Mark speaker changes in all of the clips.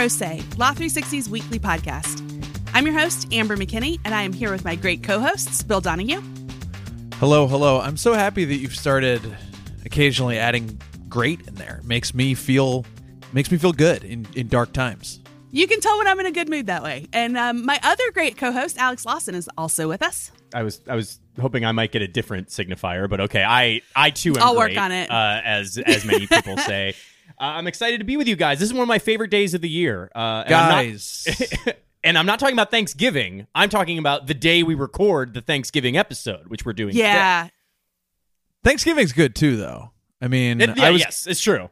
Speaker 1: Pro Se, Law 360's weekly podcast. I'm your host, Amber McKinney, and I am here with my great co hosts, Bill Donahue.
Speaker 2: Hello, hello. I'm so happy that you've started occasionally adding great in there. Makes me feel makes me feel good in, in dark times.
Speaker 1: You can tell when I'm in a good mood that way. And um, my other great co-host, Alex Lawson, is also with us.
Speaker 3: I was I was hoping I might get a different signifier, but okay, I I too am
Speaker 1: I'll work on it.
Speaker 3: Uh, as as many people say. Uh, I'm excited to be with you guys. This is one of my favorite days of the year, uh, and I'm not-
Speaker 2: Guys.
Speaker 3: and I'm not talking about Thanksgiving. I'm talking about the day we record the Thanksgiving episode, which we're doing.
Speaker 1: Yeah.
Speaker 2: Thanksgiving's good too though. I mean.
Speaker 3: It- yeah,
Speaker 2: I was
Speaker 3: yes, it's true.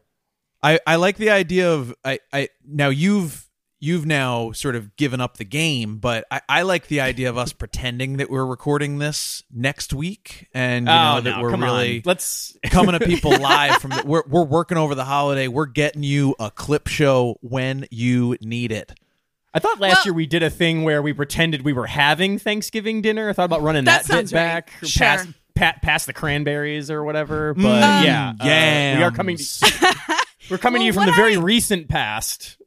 Speaker 2: I, I like the idea of I, I now you've you've now sort of given up the game, but I, I like the idea of us pretending that we're recording this next week and you know
Speaker 3: oh
Speaker 2: that
Speaker 3: no,
Speaker 2: we're really
Speaker 3: on. Let's
Speaker 2: coming to people live from the, we're we're working over the holiday. We're getting you a clip show when you need it.
Speaker 3: I thought last
Speaker 1: Well-
Speaker 3: year we did a thing where we pretended we were having Thanksgiving dinner. I thought about running
Speaker 1: That
Speaker 3: that, bit
Speaker 1: sounds right.
Speaker 3: back,
Speaker 1: Sure.
Speaker 3: past, pa- past the cranberries or whatever. But
Speaker 2: Mm,
Speaker 3: yeah, uh, we are coming.
Speaker 2: yams.
Speaker 3: we're coming to you from the very
Speaker 1: I-
Speaker 3: recent past.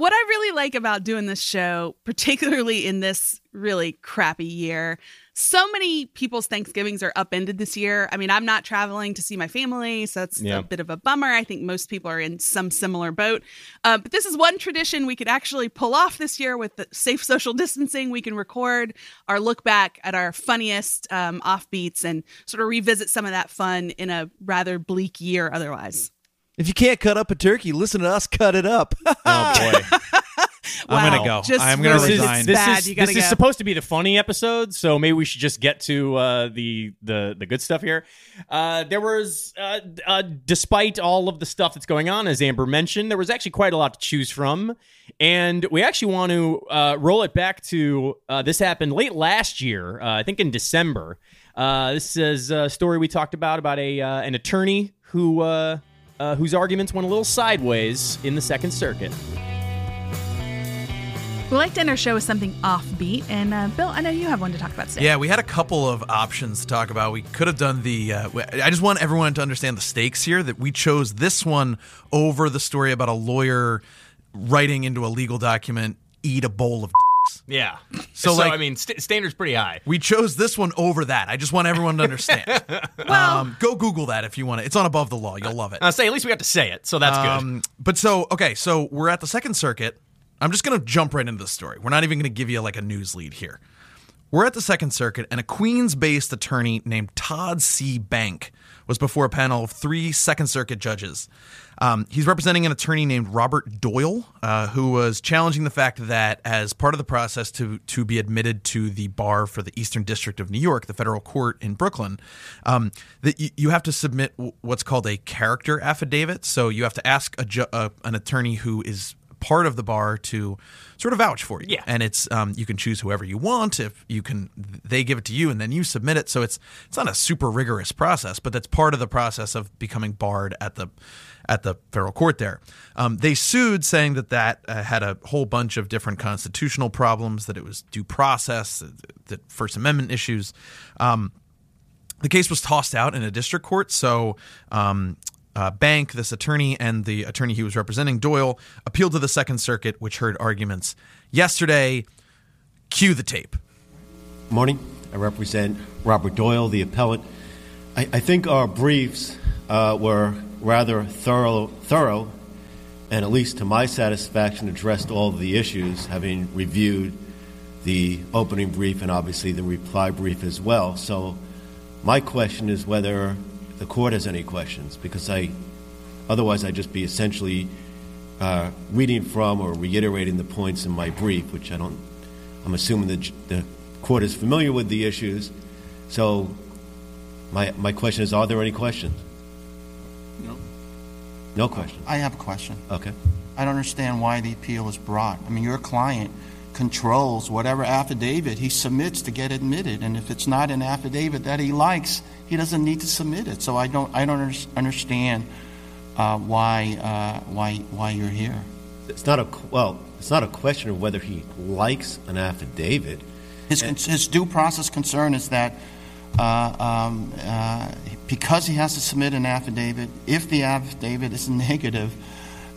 Speaker 1: What I really like about doing this show, particularly in this really crappy year, so many people's Thanksgivings are upended this year. I mean, I'm not traveling to see my family, so that's
Speaker 3: Yeah.
Speaker 1: a bit of a bummer. I think most people are in some similar boat. Uh, but this is one tradition we could actually pull off this year with the safe social distancing. We can record our look back at our funniest um, offbeats and sort of revisit some of that fun in a rather bleak year otherwise.
Speaker 2: If you can't cut up a turkey, listen to us cut it up.
Speaker 3: Oh boy.
Speaker 2: I'm gonna go.
Speaker 1: Just
Speaker 2: I'm gonna
Speaker 1: really
Speaker 3: this is,
Speaker 2: resign.
Speaker 3: this
Speaker 1: bad.
Speaker 3: is,
Speaker 1: You gotta
Speaker 3: this is supposed to be the funny episode, so maybe we should just get to uh, the the the good stuff here. Uh, there was, uh, uh, despite all of the stuff that's going on, as Amber mentioned, there was actually quite a lot to choose from, and we actually want to uh, roll it back to uh, this happened late last year, uh, I think in December. Uh, this is a story we talked about about a uh, an attorney who uh, whose arguments went a little sideways in the Second Circuit.
Speaker 1: We like to end our show with something offbeat. And uh, Bill, I know you have one to talk about today.
Speaker 4: Yeah, we had a couple of options to talk about. We could have done the. Uh, I just want everyone to understand the stakes here that we chose this one over the story about a lawyer writing into a legal document, eat a bowl of.
Speaker 5: Yeah.
Speaker 4: So,
Speaker 5: So,
Speaker 4: like-
Speaker 5: I mean, st- standard's pretty high.
Speaker 4: We chose this one over that. I just want everyone to understand. um, go Google that if you want it. It's on Above the Law. You'll love it.
Speaker 5: I'll say at least we got to say it, so that's good.
Speaker 4: Um, but so okay, so we're at the Second Circuit. I'm just gonna jump right into the story. We're not even gonna give you like a news lead here. We're at the Second Circuit, and a Queens-based attorney named Todd C. Bank was before a panel of three Second Circuit judges. Um, he's representing an attorney named Robert Doyle, uh, who was challenging the fact that, as part of the process to to be admitted to the bar for the Eastern District of New York, the federal court in Brooklyn, um, that you, you have to submit what's called a character affidavit. So you have to ask a ju- uh, an attorney who is part of the bar to sort of vouch for you.
Speaker 5: Yeah.
Speaker 4: And it's um, you can choose whoever you want. If you can, they give it to you, and then you submit it. So it's it's not a super rigorous process, but that's part of the process of becoming barred at the at the federal court. There, um, they sued, saying that that uh, had a whole bunch of different constitutional problems, that it was due process, that- that First Amendment issues. Um, the case was tossed out in a district court. So, um, uh, Bank, this attorney, and the attorney he was representing, Doyle, appealed to the Second Circuit, which heard arguments yesterday. Cue the tape.
Speaker 6: Morning. I represent Robert Doyle, the appellant. I, I think our briefs uh, were rather thorough, thorough, and at least to my satisfaction, addressed all of the issues, having reviewed the opening brief and obviously the reply brief as well. So, my question is whether the court has any questions, because I, otherwise, I'd just be essentially uh, reading from or reiterating the points in my brief, which I don't I'm assuming the, the court is familiar with the issues. So, my, my question is are there any questions? No. No questions.
Speaker 7: I have a question.
Speaker 6: Okay.
Speaker 7: I don't understand why the appeal is brought. I mean, your client controls whatever affidavit he submits to get admitted, and if it's not an affidavit that he likes, he doesn't need to submit it. So I don't, I don't understand uh, why, uh, why, why you're here.
Speaker 6: It's not a well. It's not a question of whether he likes an affidavit.
Speaker 7: His, his due process concern is that uh, um, uh, because he has to submit an affidavit, if the affidavit is negative,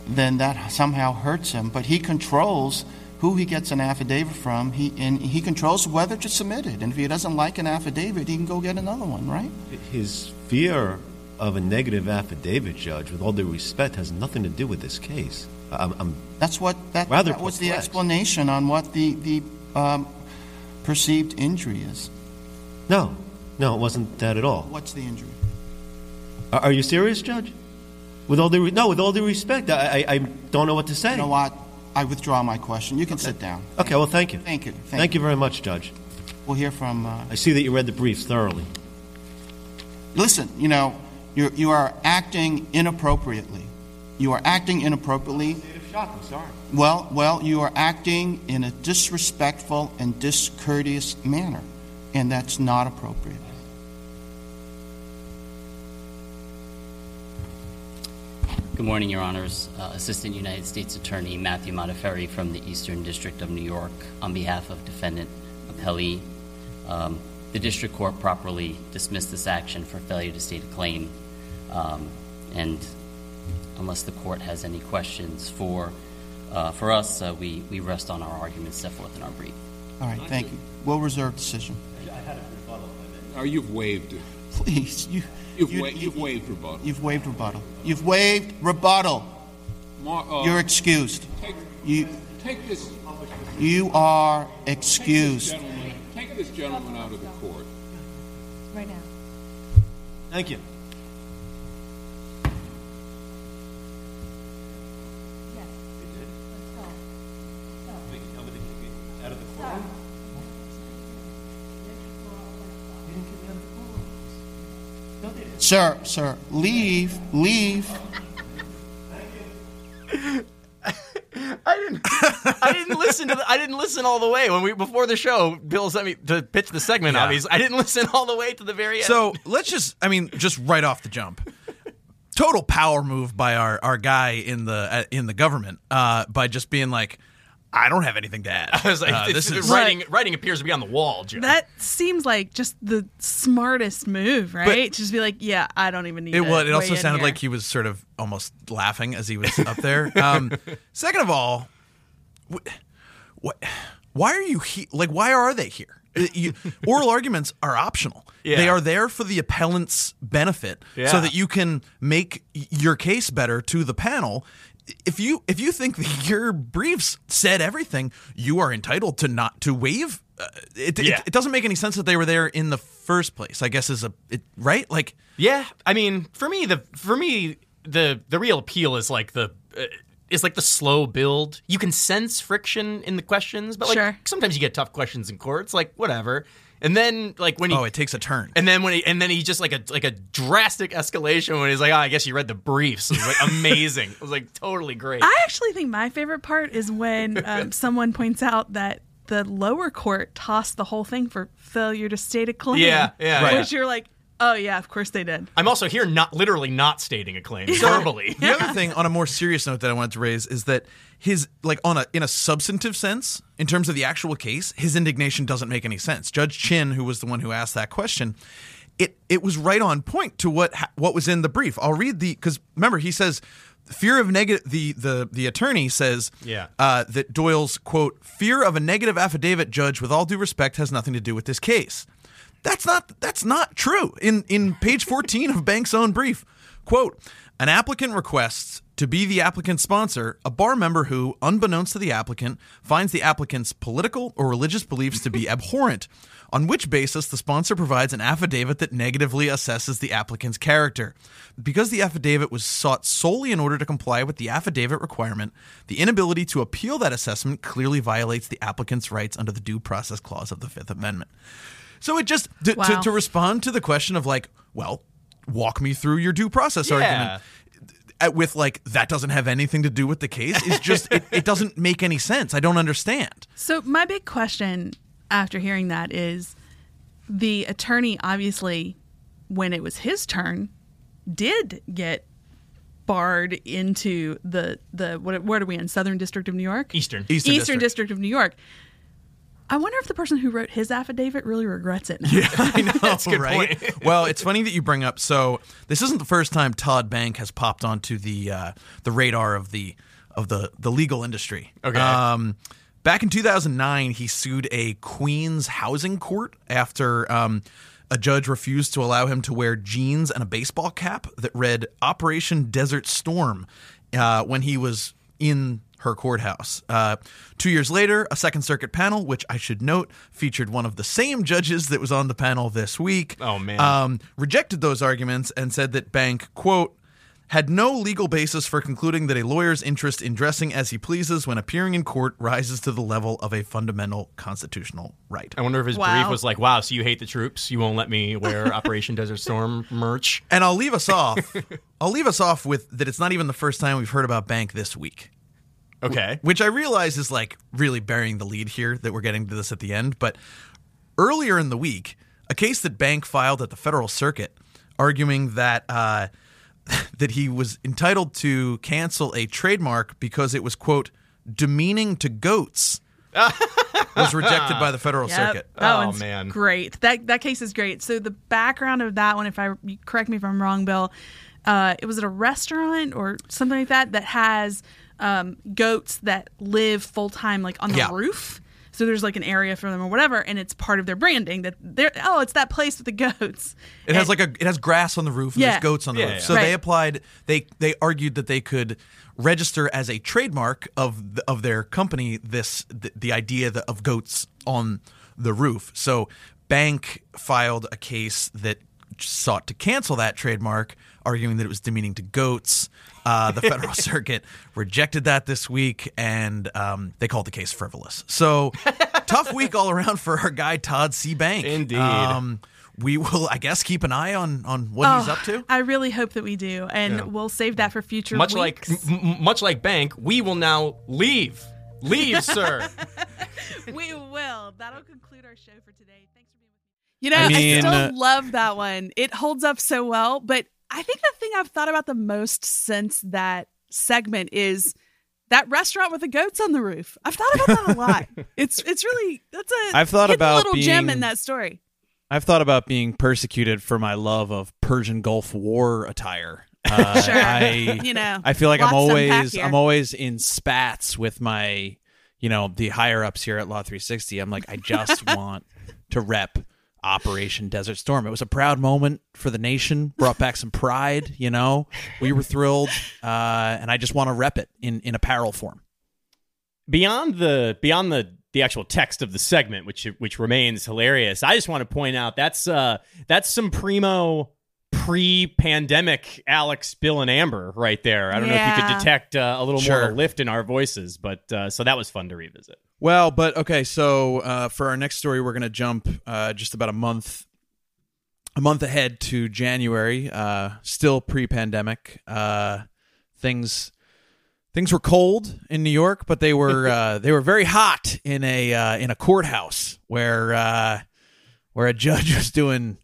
Speaker 7: then that somehow hurts him. But he controls who he gets an affidavit from, he, and he controls whether to submit it. And if he doesn't like an affidavit, he can go get another one, right?
Speaker 6: His fear of a negative affidavit, Judge, with all due respect, has nothing to do with this case. I'm, I'm
Speaker 7: That's what that,
Speaker 6: Rather
Speaker 7: that was the explanation on what the the um, perceived injury is.
Speaker 6: no, no, it wasn't that at all.
Speaker 7: What's the injury?
Speaker 6: Are, are you serious, Judge? With all due re- no, with all due respect, I, I, I don't know what to say.
Speaker 7: You know what? I withdraw my question. You can sit down.
Speaker 6: Okay, well, thank you.
Speaker 7: Thank you. Thank,
Speaker 6: Thank you very much, Judge.
Speaker 7: We'll hear from. Uh,
Speaker 6: I see that you read the briefs thoroughly.
Speaker 7: listen, you know, you you are acting inappropriately. You are acting inappropriately.
Speaker 6: Shock, I'm sorry.
Speaker 7: Well, well, you are acting in a disrespectful and discourteous manner, and that's not appropriate.
Speaker 8: Good morning, Your Honors. Uh, Assistant United States Attorney Matthew Modaferri from the Eastern District of New York on behalf of Defendant Appellee. Um, the District Court properly dismissed this action for failure to state a claim. Um, and unless the court has any questions for, uh, for us, uh, we, we rest on our arguments set forth in our brief.
Speaker 7: All right, thank you. We'll reserve decision.
Speaker 9: Are you've waived.
Speaker 7: Please, you.
Speaker 9: You've,
Speaker 7: you-
Speaker 9: wa- you've waived rebuttal.
Speaker 7: You've waived rebuttal. You've waived rebuttal.
Speaker 9: Mar- uh,
Speaker 7: You're excused.
Speaker 9: take,
Speaker 7: You
Speaker 9: take this
Speaker 7: you are
Speaker 9: take this
Speaker 7: excused.
Speaker 9: Take this gentleman out of the court.
Speaker 10: Right now.
Speaker 6: Thank you.
Speaker 10: Yes. Let's go.
Speaker 6: Out of the court?
Speaker 7: Sir, sir, leave, leave.
Speaker 3: I didn't. I didn't listen to. The, I didn't listen all the way when we before the show. Bill sent me to pitch the segment.
Speaker 4: Yeah.
Speaker 3: Obviously, I didn't listen all the way to the very end.
Speaker 4: So let's just, I mean, just right off the jump, total power move by our our guy in the uh, in the government uh, by just being like, I don't have anything to add.
Speaker 3: I was like,
Speaker 4: Uh,
Speaker 3: this
Speaker 4: this is
Speaker 3: writing. Writing appears to be on the wall, Joe.
Speaker 1: That seems like just the smartest move, right? Just be like, yeah, I don't even need
Speaker 4: It
Speaker 1: to
Speaker 4: was. It also sounded
Speaker 1: here.
Speaker 4: like he was sort of almost laughing as he was up there. Um, second of all, wh- what? Why are you he- like? Why are they here? Uh, You, oral arguments are optional.
Speaker 3: Yeah.
Speaker 4: They are there for the appellant's benefit,
Speaker 3: Yeah.
Speaker 4: so that you can make your case better to the panel. If you if you think your briefs said everything, you are entitled to not to waive. Uh, it,
Speaker 3: Yeah.
Speaker 4: it, it doesn't make any sense that they were there in the first place. I guess is a it, right like.
Speaker 3: Yeah, I mean, for me, the for me the the real appeal is like the uh, is like the slow build. You can sense friction in the questions, but like
Speaker 1: Sure.
Speaker 3: sometimes you get tough questions in court. It's like whatever, and then like when he
Speaker 4: Oh, it takes a turn.
Speaker 3: and then when he and then he just like a like a drastic escalation when he's like, oh, I guess you read the briefs. It was like amazing. it was like totally great.
Speaker 1: I actually think my favorite part is when um, someone points out that the lower court tossed the whole thing for failure to state a claim.
Speaker 3: Yeah, yeah, Right.
Speaker 1: Which you're like, oh yeah, of course they did.
Speaker 3: I'm also here not literally not stating a claim verbally.
Speaker 4: The other thing, on a more serious note, that I wanted to raise is that his like on a in a substantive sense, in terms of the actual case, his indignation doesn't make any sense. Judge Chin, who was the one who asked that question, it it was right on point to what what was in the brief. I'll read the because remember he says. Fear of negative. The, the the attorney says
Speaker 3: Yeah.
Speaker 4: uh, that Doyle's quote fear of a negative affidavit judge with all due respect has nothing to do with this case. That's not that's not true. In in page 14 of Bank's own brief, quote, an applicant requests to be the applicant's sponsor, a bar member who, unbeknownst to the applicant, finds the applicant's political or religious beliefs to be abhorrent, on which basis the sponsor provides an affidavit that negatively assesses the applicant's character. Because the affidavit was sought solely in order to comply with the affidavit requirement, the inability to appeal that assessment clearly violates the applicant's rights under the Due Process Clause of the Fifth Amendment. So it just to, to,
Speaker 1: Wow.
Speaker 4: to respond to the question of like, well, walk me through your due process
Speaker 3: Yeah.
Speaker 4: argument with like that doesn't have anything to do with the case is just it, it doesn't make any sense. I don't understand.
Speaker 1: So my big question after hearing that is the attorney obviously when it was his turn did get barred into the the what what are we in Southern District of New York?
Speaker 3: Eastern.
Speaker 4: Eastern,
Speaker 1: Eastern
Speaker 4: District.
Speaker 1: District of New York. I wonder if the person who wrote his affidavit really regrets it now.
Speaker 4: I know,
Speaker 11: That's a good
Speaker 4: right?
Speaker 11: point.
Speaker 4: well, it's funny that you bring up. So this isn't the first time Todd Bank has popped onto the uh, the radar of the of the the legal industry.
Speaker 11: Okay.
Speaker 4: Um, back in 2009, he sued a Queens housing court after. Um, a judge refused to allow him to wear jeans and a baseball cap that read Operation Desert Storm uh, when he was in her courthouse. Uh, two years later, a Second Circuit panel, which I should note featured one of the same judges that was on the panel this week,
Speaker 11: Oh, man.
Speaker 4: um, rejected those arguments and said that Bank, quote, had no legal basis for concluding that a lawyer's interest in dressing as he pleases when appearing in court rises to the level of a fundamental constitutional right.
Speaker 11: I wonder if his
Speaker 1: Wow.
Speaker 11: brief was like, "Wow, so you hate the troops? You won't let me wear Operation Desert Storm merch?"
Speaker 4: And I'll leave us off. I'll leave us off with that it's not even the first time we've heard about Bank this week.
Speaker 11: Okay.
Speaker 4: which I realize is like really burying the lead here that we're getting to this at the end. But earlier in the week, a case that Bank filed at the Federal Circuit arguing that uh, that he was entitled to cancel a trademark because it was quote demeaning to goats was rejected by the Federal
Speaker 1: Yep,
Speaker 4: Circuit.
Speaker 1: That
Speaker 11: Oh,
Speaker 1: one's
Speaker 11: man.
Speaker 1: great. That that case is great. So the background of that one, if I correct me if I'm wrong, Bill, uh, it was at a restaurant or something like that that has um, goats that live full time like on the
Speaker 4: Yeah.
Speaker 1: roof. So there's like an area for them or whatever, and it's part of their branding that they're oh, it's that place with the goats.
Speaker 4: It has like a it has grass on the roof and
Speaker 1: Yeah.
Speaker 4: there's goats on the
Speaker 11: Yeah,
Speaker 4: roof.
Speaker 11: yeah.
Speaker 4: So
Speaker 1: Right.
Speaker 4: they applied they they argued that they could register as a trademark of the, of their company this the, the idea that, of goats on the roof. So Bank filed a case that sought to cancel that trademark, arguing that it was demeaning to goats. Uh, the Federal Circuit rejected that this week, and um, they called the case frivolous. So tough week all around for our guy Todd C. Bank.
Speaker 11: Indeed.
Speaker 4: Um, we will, I guess, keep an eye on on what he's
Speaker 1: Oh,
Speaker 4: up to.
Speaker 1: I really hope that we do, and we'll save that for future.
Speaker 11: Much like
Speaker 1: weeks.
Speaker 11: m- m- much like Bank, we will now leave. Leave, sir.
Speaker 1: we will. That'll conclude our show for today. Thanks for being with me. You know,
Speaker 12: I
Speaker 1: I, still
Speaker 12: uh,
Speaker 1: love that one. It holds up so well, but I think the thing I've thought about the most since that segment is that restaurant with the goats on the roof. I've thought about that a lot. it's it's really that's a
Speaker 12: I've thought about
Speaker 1: little gem in that story.
Speaker 12: I've thought about being persecuted for my love of Persian Gulf War attire. Uh,
Speaker 1: Sure.
Speaker 12: I,
Speaker 1: You know,
Speaker 12: I feel like I'm
Speaker 1: lots to unpack
Speaker 12: always. I'm always in spats with my, you know, the higher ups here at Law 360. I'm like, I just want to rep Operation Desert Storm. It was a proud moment for the nation. Brought back some pride. You know, we were thrilled, uh, and I just want to rep it in in apparel form.
Speaker 3: beyond the beyond the the actual text of the segment, which which remains hilarious. I just want to point out that's uh that's some primo pre-pandemic Alex, Bill, and Amber right there. I don't know if you could detect uh, a little more
Speaker 4: Sure.
Speaker 3: of a lift in our voices, but uh, so that was fun to revisit.
Speaker 12: Well, but okay, so uh, for our next story, we're going to jump uh, just about a month, a month ahead to January. Uh, still pre-pandemic. Uh, things things were cold in New York, but they were uh, they were very hot in a uh, in a courthouse where uh, where a judge was doing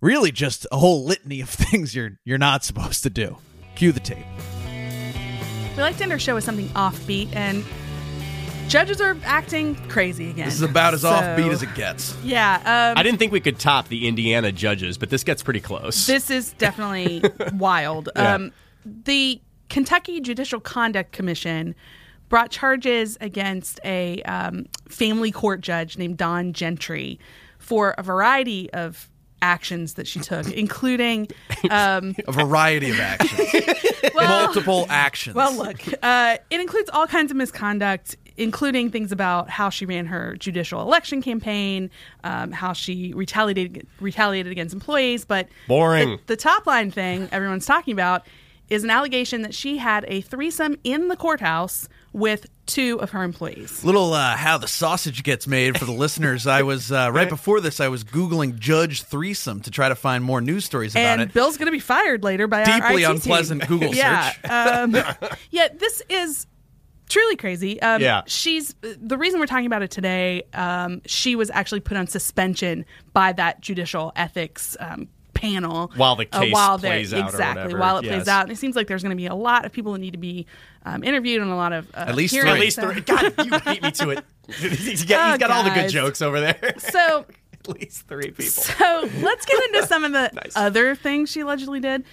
Speaker 12: really just a whole litany of things you're you're not supposed to do. Cue the tape.
Speaker 1: We like to end our show with something offbeat, and judges are acting crazy again.
Speaker 4: This is about as
Speaker 1: So-
Speaker 4: offbeat as it gets.
Speaker 1: Yeah, um,
Speaker 11: I didn't think we could top the Indiana judges, but this gets pretty close.
Speaker 1: This is definitely wild.
Speaker 11: Yeah.
Speaker 1: Um, the Kentucky Judicial Conduct Commission brought charges against a um, family court judge named Dawn Gentry for a variety of actions that she took, including um,
Speaker 4: A variety of actions,
Speaker 1: well,
Speaker 4: multiple actions.
Speaker 1: well, look, uh, it includes all kinds of misconduct, including things about how she ran her judicial election campaign, um, how she retaliated retaliated against employees. But
Speaker 11: Boring.
Speaker 1: The, the top line thing everyone's talking about is an allegation that she had a threesome in the courthouse with two of her employees.
Speaker 4: little uh, how the sausage gets made for the listeners. I was uh, right before this. I was googling Judge threesome to try to find more news stories about
Speaker 1: and
Speaker 4: it.
Speaker 1: Bill's going to be fired later by our
Speaker 4: Deeply
Speaker 1: IT team.
Speaker 4: unpleasant Google
Speaker 1: yeah,
Speaker 4: search.
Speaker 1: um, yeah, this is truly crazy. Um,
Speaker 11: Yeah.
Speaker 1: she's the reason we're talking about it today. Um, she was actually put on suspension by that judicial ethics um, panel
Speaker 3: While the
Speaker 1: uh,
Speaker 3: case
Speaker 1: while
Speaker 3: plays out
Speaker 1: exactly while it
Speaker 3: yes.
Speaker 1: plays out. And it seems like there's going to be a lot of people that need to be um, interviewed and a lot of uh,
Speaker 13: At least
Speaker 1: hearings.
Speaker 13: three.
Speaker 3: At least
Speaker 1: So-
Speaker 3: three. God, you beat me to it. he's got, he's got all the good jokes over there.
Speaker 1: So
Speaker 3: At least three people.
Speaker 1: So let's get into some of the other things she allegedly did.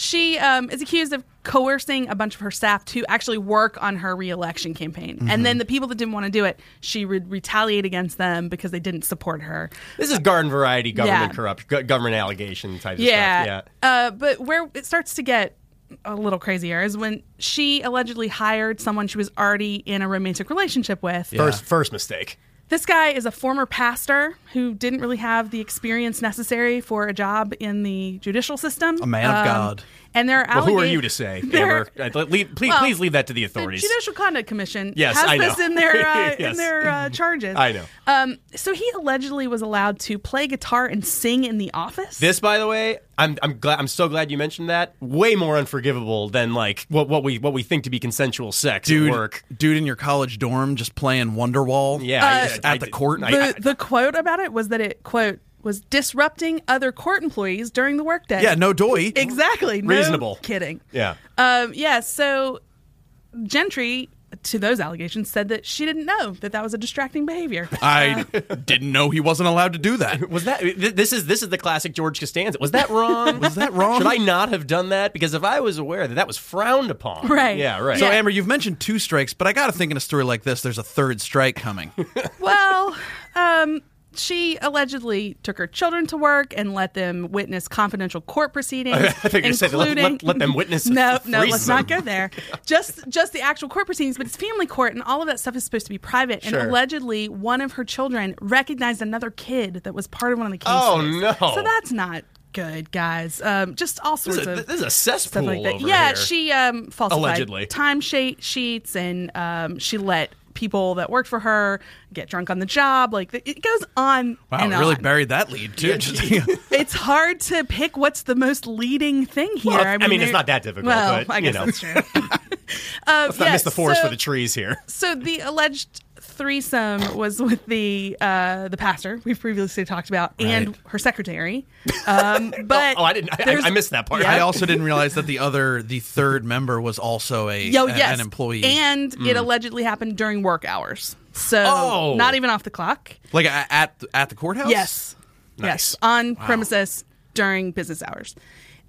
Speaker 1: She um, is accused of coercing a bunch of her staff to actually work on her reelection campaign.
Speaker 3: Mm-hmm.
Speaker 1: And then the people that didn't want to do it, she would retaliate against them because they didn't support her.
Speaker 3: This is garden variety government
Speaker 1: Yeah.
Speaker 3: corrupt, go- government allegation type of
Speaker 1: Yeah.
Speaker 3: stuff. Yeah.
Speaker 1: Uh, but where it starts to get a little crazier is when she allegedly hired someone she was already in a romantic relationship with.
Speaker 3: First, first mistake.
Speaker 1: This guy is a former pastor who didn't really have the experience necessary for a job in the judicial system.
Speaker 13: A man of um, God.
Speaker 1: And there are
Speaker 3: Well, who are you to say, Amber? Uh, leave- please,
Speaker 1: Well,
Speaker 3: please leave that to the authorities. The.
Speaker 1: Judicial Conduct Commission
Speaker 3: Yes,
Speaker 1: has
Speaker 3: I know.
Speaker 1: this in their uh, in their uh, charges.
Speaker 3: I know.
Speaker 1: Um, so he allegedly was allowed to play guitar and sing in the office.
Speaker 3: This, by the way, I'm I'm glad I'm so glad you mentioned that. Way more unforgivable than like what what we what we think to be consensual sex
Speaker 13: dude,
Speaker 3: at work.
Speaker 13: dude in your college dorm just playing Wonderwall.
Speaker 3: Yeah, I-
Speaker 13: just
Speaker 3: I-
Speaker 13: at the
Speaker 3: I-
Speaker 13: court.
Speaker 3: I-
Speaker 1: the the quote about it was that it quote was disrupting other court employees during the workday.
Speaker 13: yeah, no doy.
Speaker 1: exactly. No
Speaker 3: Reasonable.
Speaker 1: kidding.
Speaker 3: Yeah.
Speaker 1: Um, yeah. So Gentry, to those allegations, said that she didn't know that that was a distracting behavior.
Speaker 13: I didn't know he wasn't allowed to do that.
Speaker 3: Was that th- this is this is the classic George Costanza? Was that wrong?
Speaker 13: Was that wrong?
Speaker 3: Should I not have done that? Because if I was aware that that was frowned upon,
Speaker 1: Right.
Speaker 3: Yeah, right.
Speaker 13: So,
Speaker 1: Yeah.
Speaker 13: Amber, you've mentioned two strikes, but I got to think in a story like this, there's a third strike coming.
Speaker 1: well, um, she allegedly took her children to work and let them witness confidential court proceedings,
Speaker 3: I thought you were let-
Speaker 1: including
Speaker 3: let- let them witness
Speaker 1: No, no, let's not go there. Just, just the actual court proceedings, but it's family court, and all of that stuff is supposed to be private. And
Speaker 3: Sure.
Speaker 1: allegedly, one of her children recognized another kid that was part of one of the cases.
Speaker 3: Oh, no.
Speaker 1: So that's not good, guys. Um, just all
Speaker 3: this,
Speaker 1: sorts
Speaker 3: is a,
Speaker 1: of
Speaker 3: this is a cesspool
Speaker 1: like Yeah,
Speaker 3: here.
Speaker 1: she um, falsified
Speaker 3: Allegedly.
Speaker 1: time sheet sheets, and um, she let people that worked for her get drunk on the job. Like it goes on
Speaker 13: Wow,
Speaker 1: and
Speaker 13: really
Speaker 1: on.
Speaker 13: buried that lead, too. Just-
Speaker 1: It's hard to pick what's the most leading thing here.
Speaker 3: Well, I mean, it's not that difficult,
Speaker 1: Well,
Speaker 3: but,
Speaker 1: I
Speaker 3: you
Speaker 1: guess
Speaker 3: know.
Speaker 1: that's true. uh,
Speaker 3: Let's not
Speaker 1: yeah,
Speaker 3: miss the forest
Speaker 1: so,
Speaker 3: for the trees here.
Speaker 1: So the alleged threesome was with the uh, the pastor we've previously talked about and her secretary. Um, but
Speaker 3: oh, I didn't. I,
Speaker 1: there's-
Speaker 3: I missed that part.
Speaker 1: Yeah.
Speaker 13: I also didn't realize that the other, the third member was also a,
Speaker 1: Yo,
Speaker 13: a-
Speaker 1: yes.
Speaker 13: an employee.
Speaker 1: And it allegedly happened during work hours. So
Speaker 3: Oh.
Speaker 1: not even off the clock.
Speaker 13: like a- at at the courthouse.
Speaker 1: Yes. Yes. On premises during business hours.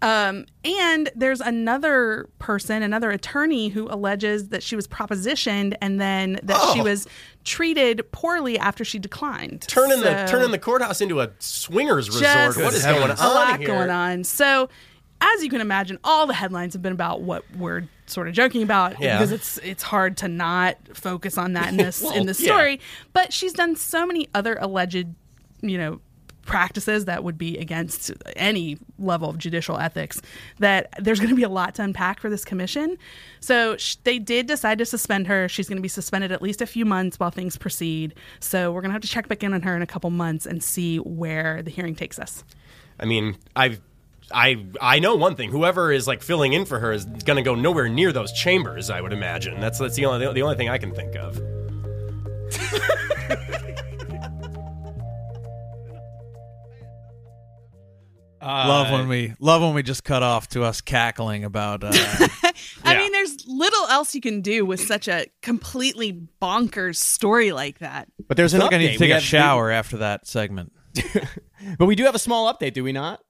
Speaker 1: Um, and there's another person, another attorney who alleges that she was propositioned and then that she was treated poorly after she declined.
Speaker 3: turning the turning the courthouse into a swingers resort. What is going on A
Speaker 1: lot
Speaker 3: here?
Speaker 1: going on. So, as you can imagine, all the headlines have been about what we're sort of joking about
Speaker 3: Yeah.
Speaker 1: because it's it's hard to not focus on that in this
Speaker 3: Well,
Speaker 1: in this
Speaker 3: yeah.
Speaker 1: story. But she's done so many other alleged, you know. Practices that would be against any level of judicial ethics, that there's going to be a lot to unpack for this commission. So sh- they did decide to suspend her. She's going to be suspended at least a few months while things proceed. So we're going to have to check back in on her in a couple months and see where the hearing takes us.
Speaker 3: I mean, I. I I know one thing. Whoever is like filling in for her is going to go nowhere near those chambers. I would imagine. That's that's the only the only thing I can think of.
Speaker 4: love when we love when we just cut off to us cackling about. Uh,
Speaker 1: I
Speaker 3: Yeah.
Speaker 1: mean, there's little else you can do with such a completely bonkers story like that.
Speaker 3: But there's
Speaker 4: I
Speaker 3: an
Speaker 4: feel like I need
Speaker 3: update.
Speaker 4: to
Speaker 3: We
Speaker 4: take a
Speaker 3: have-
Speaker 4: shower after that segment.
Speaker 3: but we do have a small update, do we not?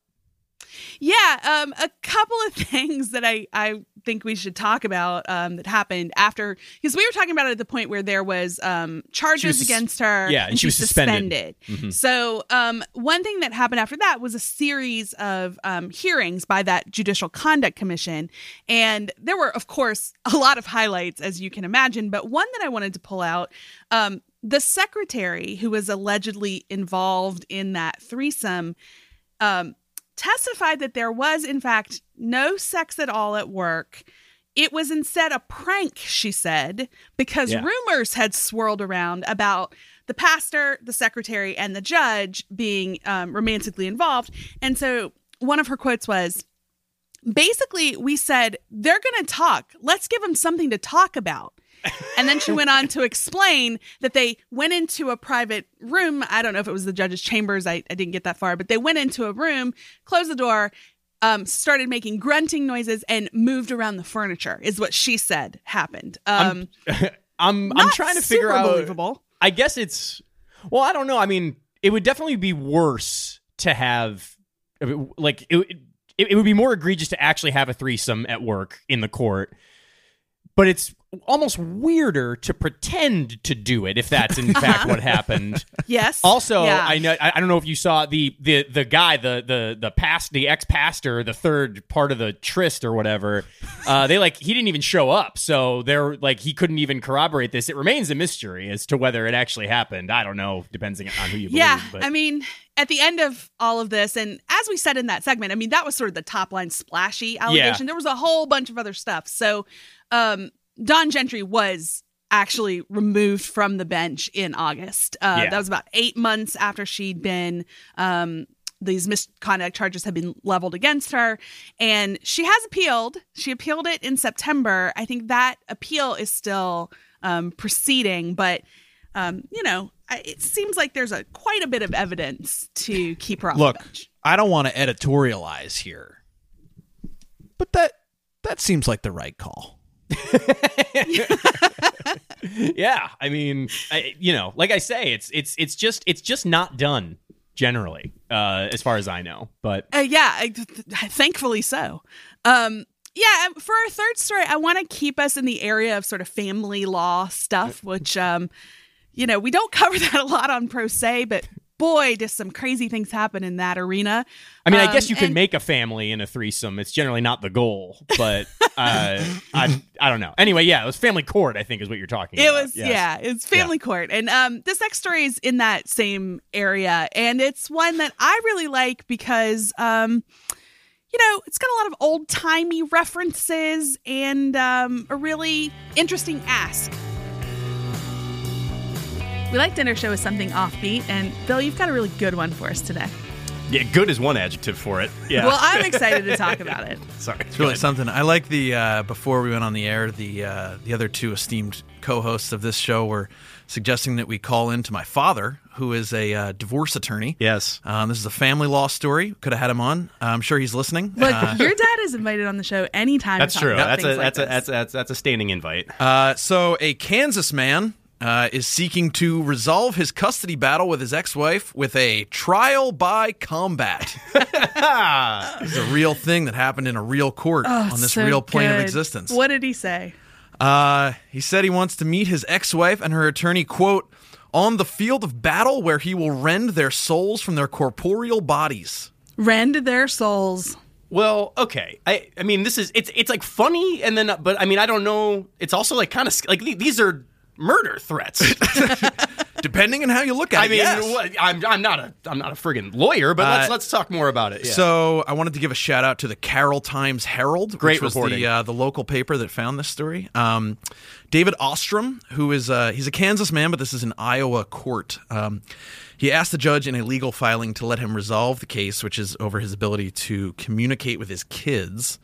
Speaker 1: Yeah, um, a couple of things that I, I think we should talk about um, that happened after because we were talking about it at the point where there was um, charges
Speaker 3: was
Speaker 1: against her.
Speaker 3: yeah, and she was suspended. Mm-hmm.
Speaker 1: So um, one thing that happened after that was a series of um, hearings by that Judicial Conduct Commission, and there were, of course, a lot of highlights as you can imagine. But one that I wanted to pull out. Um, the secretary who was allegedly involved in that threesome um, testified that there was, in fact, no sex at all at work. It was instead a prank, she said, because
Speaker 3: Yeah.
Speaker 1: rumors had swirled around about the pastor, the secretary, and the judge being um, romantically involved. And so one of her quotes was basically, we said, they're going to talk. Let's give them something to talk about. And then she went on to explain that they went into a private room. I don't know if it was the judge's chambers. I, I didn't get that far, but they went into a room, closed the door, um, started making grunting noises, and moved around the furniture, is what she said happened. Um,
Speaker 3: I'm I'm
Speaker 1: not
Speaker 3: trying to figure out.
Speaker 1: believable.
Speaker 3: I guess it's well, I don't know. I mean, it would definitely be worse to have like it, it, it would be more egregious to actually have a threesome at work in the court. But it's almost weirder to pretend to do it if that's in fact what happened.
Speaker 1: Yes.
Speaker 3: Also,
Speaker 1: Yeah.
Speaker 3: I know I don't know if you saw the the the guy the the the past the ex pastor the third part of the tryst or whatever. Uh, they like he didn't even show up, so they're like he couldn't even corroborate this. It remains a mystery as to whether it actually happened. I don't know, depending on who you believe.
Speaker 1: Yeah,
Speaker 3: but
Speaker 1: I mean, at the end of all of this, and as we said in that segment, I mean, that was sort of the top line splashy allegation. There was a whole bunch of other stuff. So, um, Dawn Gentry was actually removed from the bench in August. Uh,
Speaker 3: Yeah.
Speaker 1: That was about eight months after she'd been. Um, these misconduct charges had been leveled against her, and she has appealed. She appealed it in September. I think that appeal is still um, proceeding, but um, you know, I- it seems like there's a quite a bit of evidence to keep her off
Speaker 14: Look,
Speaker 1: the bench.
Speaker 14: I don't want to editorialize here, but that that seems like the right call.
Speaker 3: yeah, I mean, I, you know, like I say, it's it's it's just it's just not done generally, uh, as far as I know. But
Speaker 1: Uh, yeah, I, th- th- thankfully so. Um, yeah, um, for our third story, I want to keep us in the area of sort of family law stuff, which, um, you know, we don't cover that a lot on Pro Se, but boy, does some crazy things happen in that arena.
Speaker 3: I mean, I
Speaker 1: Um,
Speaker 3: guess you can
Speaker 1: and-
Speaker 3: make a family in a threesome. It's generally not the goal, but uh, I I don't know. Anyway, yeah, it was family court. I think is what you're talking
Speaker 1: It
Speaker 3: about.
Speaker 1: was
Speaker 3: Yes.
Speaker 1: yeah, it's family court, and um, this next story is in that same area, and it's one that I really like because um, you know, it's got a lot of old timey references and um, a really interesting ask. We like to enter show with something offbeat, and Bill, you've got a really good one for us today.
Speaker 15: Yeah, good is one adjective for it. Yeah.
Speaker 1: Well, I'm excited to talk about it.
Speaker 15: Sorry.
Speaker 4: It's really something. I like the uh, before we went on the air, the uh, the other two esteemed co-hosts of this show were suggesting that we call in to my father, who is a uh, divorce attorney.
Speaker 15: Yes.
Speaker 4: Um, this is a family law story. Could have had him on. I'm sure he's listening.
Speaker 1: Look,
Speaker 4: Uh,
Speaker 1: your dad is invited on the show anytime. to
Speaker 15: That's
Speaker 1: talk
Speaker 15: true. That's a
Speaker 1: things like
Speaker 15: that's a that's a that's that's a standing invite.
Speaker 4: Uh, so, a Kansas man uh, is seeking to resolve his custody battle with his ex-wife with a trial by combat. it's a real thing that happened in a real court
Speaker 1: Oh,
Speaker 4: on this
Speaker 1: so
Speaker 4: real plane of existence.
Speaker 1: What did he say?
Speaker 4: Uh, he said he wants to meet his ex-wife and her attorney, quote, on the field of battle where he will rend their souls from their corporeal bodies.
Speaker 1: Rend their souls.
Speaker 15: Well, okay. I I mean, this is it's it's like funny, and then but I mean, I don't know. It's also like kind of like these are murder threats.
Speaker 4: Depending on how you look at
Speaker 15: I
Speaker 4: it, I
Speaker 15: mean,
Speaker 4: yes.
Speaker 15: I'm I'm not a I'm not a friggin' lawyer, but let's
Speaker 4: Uh,
Speaker 15: let's talk more about it. Yeah.
Speaker 4: So I wanted to give a shout out to the Carroll Times Herald,
Speaker 15: Great
Speaker 4: which was
Speaker 15: reporting.
Speaker 4: the uh, the local paper that found this story. Um, David Ostrom, who is uh, he's a Kansas man, but this is an Iowa court. Um, he asked the judge in a legal filing to let him resolve the case, which is over his ability to communicate with his kids.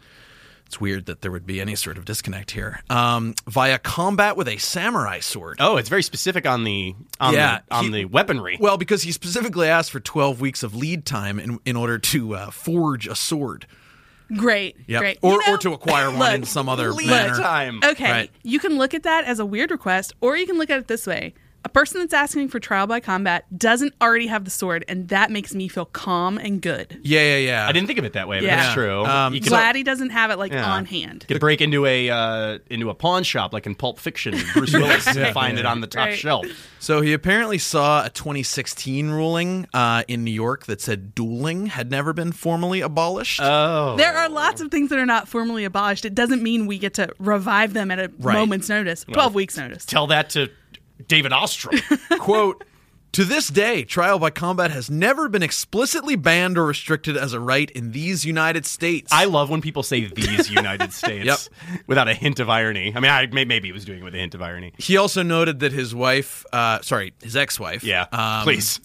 Speaker 4: It's weird that there would be any sort of disconnect here. Um, via combat with a samurai sword.
Speaker 15: oh, it's very specific on the on
Speaker 4: Yeah,
Speaker 15: the, on
Speaker 4: he-
Speaker 15: the weaponry.
Speaker 4: Well, because he specifically asked for 12 weeks of lead time in, in order to uh, forge a sword.
Speaker 1: Great.
Speaker 4: Yep.
Speaker 1: Great.
Speaker 4: Or,
Speaker 1: You know,
Speaker 4: or to acquire one
Speaker 1: look,
Speaker 4: in some other
Speaker 15: lead
Speaker 4: manner.
Speaker 15: time.
Speaker 1: Okay.
Speaker 4: Right.
Speaker 1: You can look at that as a weird request, or you can look at it this way. A person that's asking for trial by combat doesn't already have the sword, and that makes me feel calm and good.
Speaker 4: Yeah, yeah, yeah.
Speaker 15: I didn't think of it that way, but
Speaker 1: Yeah.
Speaker 15: that's true.
Speaker 4: Um,
Speaker 15: you could,
Speaker 1: Glad he doesn't have it like
Speaker 15: Yeah.
Speaker 1: on hand.
Speaker 15: could break into a uh, into a pawn shop like in Pulp Fiction. Bruce Willis and find it on the top
Speaker 1: Right.
Speaker 15: shelf.
Speaker 4: So he apparently saw a 2016 ruling uh, in New York that said dueling had never been formally abolished.
Speaker 15: Oh,
Speaker 1: There are lots of things that are not formally abolished. It doesn't mean we get to revive them at a
Speaker 4: Right.
Speaker 1: moment's notice, 12 weeks notice.
Speaker 15: tell that to David Ostrom.
Speaker 4: Quote, to this day, trial by combat has never been explicitly banned or restricted as a right in these United States.
Speaker 15: I love when people say these United States without a hint of irony. I mean, I, maybe he was doing it with a hint of irony.
Speaker 4: he also noted that his wife, uh, sorry, his ex-wife,
Speaker 15: Yeah,
Speaker 4: um,
Speaker 15: please.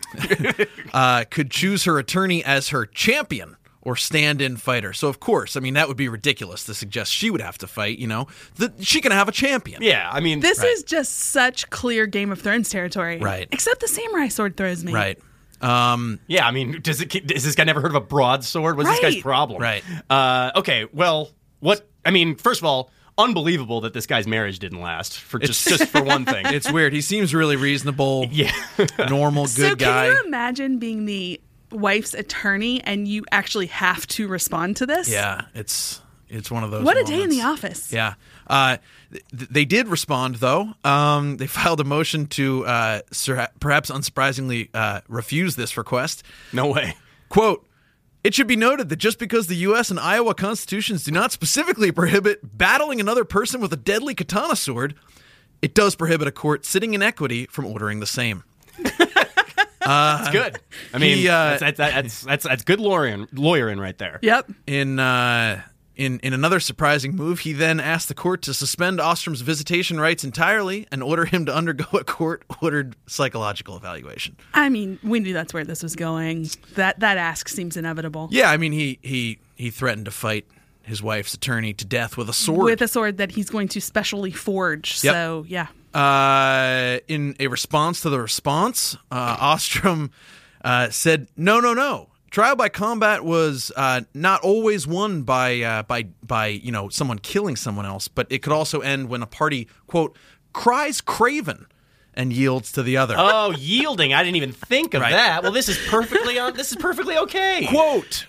Speaker 4: uh, could choose her attorney as her champion or stand-in fighter. So of course, I mean that would be ridiculous to suggest she would have to fight. You know, the, she can have a champion.
Speaker 16: Yeah, I mean,
Speaker 1: This
Speaker 4: Right.
Speaker 1: is just such clear Game of Thrones territory.
Speaker 4: Right.
Speaker 1: Except the samurai sword throws me.
Speaker 4: Right. Um,
Speaker 16: yeah, I mean, does it? Is this guy never heard of a broadsword? What's this guy's problem?
Speaker 4: Right.
Speaker 16: Uh, okay. Well, what? I mean, first of all, unbelievable that this guy's marriage didn't last. For just just for one thing.
Speaker 4: it's weird. He seems really reasonable.
Speaker 16: yeah.
Speaker 4: Normal, good
Speaker 1: so
Speaker 4: guy.
Speaker 1: can you imagine being the wife's attorney and you actually have to respond to this?
Speaker 4: Yeah, it's it's one of those.
Speaker 1: What a day in the office.
Speaker 4: Yeah. Uh, th- they did respond, though. Um, they filed a motion to, uh, sur- perhaps unsurprisingly, uh, refuse this request.
Speaker 16: no way.
Speaker 4: Quote, it should be noted that just because the U.S. and Iowa constitutions do not specifically prohibit battling another person with a deadly katana sword, it does prohibit a court sitting in equity from ordering the same.
Speaker 16: That's good. I mean,
Speaker 4: he, uh,
Speaker 16: that's, that's, that's that's that's good lawyering lawyering right there.
Speaker 1: Yep.
Speaker 4: In uh, in in another surprising move, he then asked the court to suspend Ostrom's visitation rights entirely and order him to undergo a court-ordered psychological evaluation.
Speaker 1: I mean, we knew that's where this was going. That that ask seems inevitable.
Speaker 4: Yeah, I mean he he he threatened to fight his wife's attorney to death with a sword.
Speaker 1: With a sword that he's going to specially forge.
Speaker 4: Yep.
Speaker 1: So, yeah.
Speaker 4: Uh, in a response to the response, uh, Ostrom uh, said, "No, no, no. Trial by combat was uh, not always won by uh, by by you know someone killing someone else, but it could also end when a party quote cries craven and yields to the other."
Speaker 16: Oh, yielding! I didn't even think of
Speaker 4: Right.
Speaker 16: that. Well, this is perfectly on. This is perfectly okay.
Speaker 4: Quote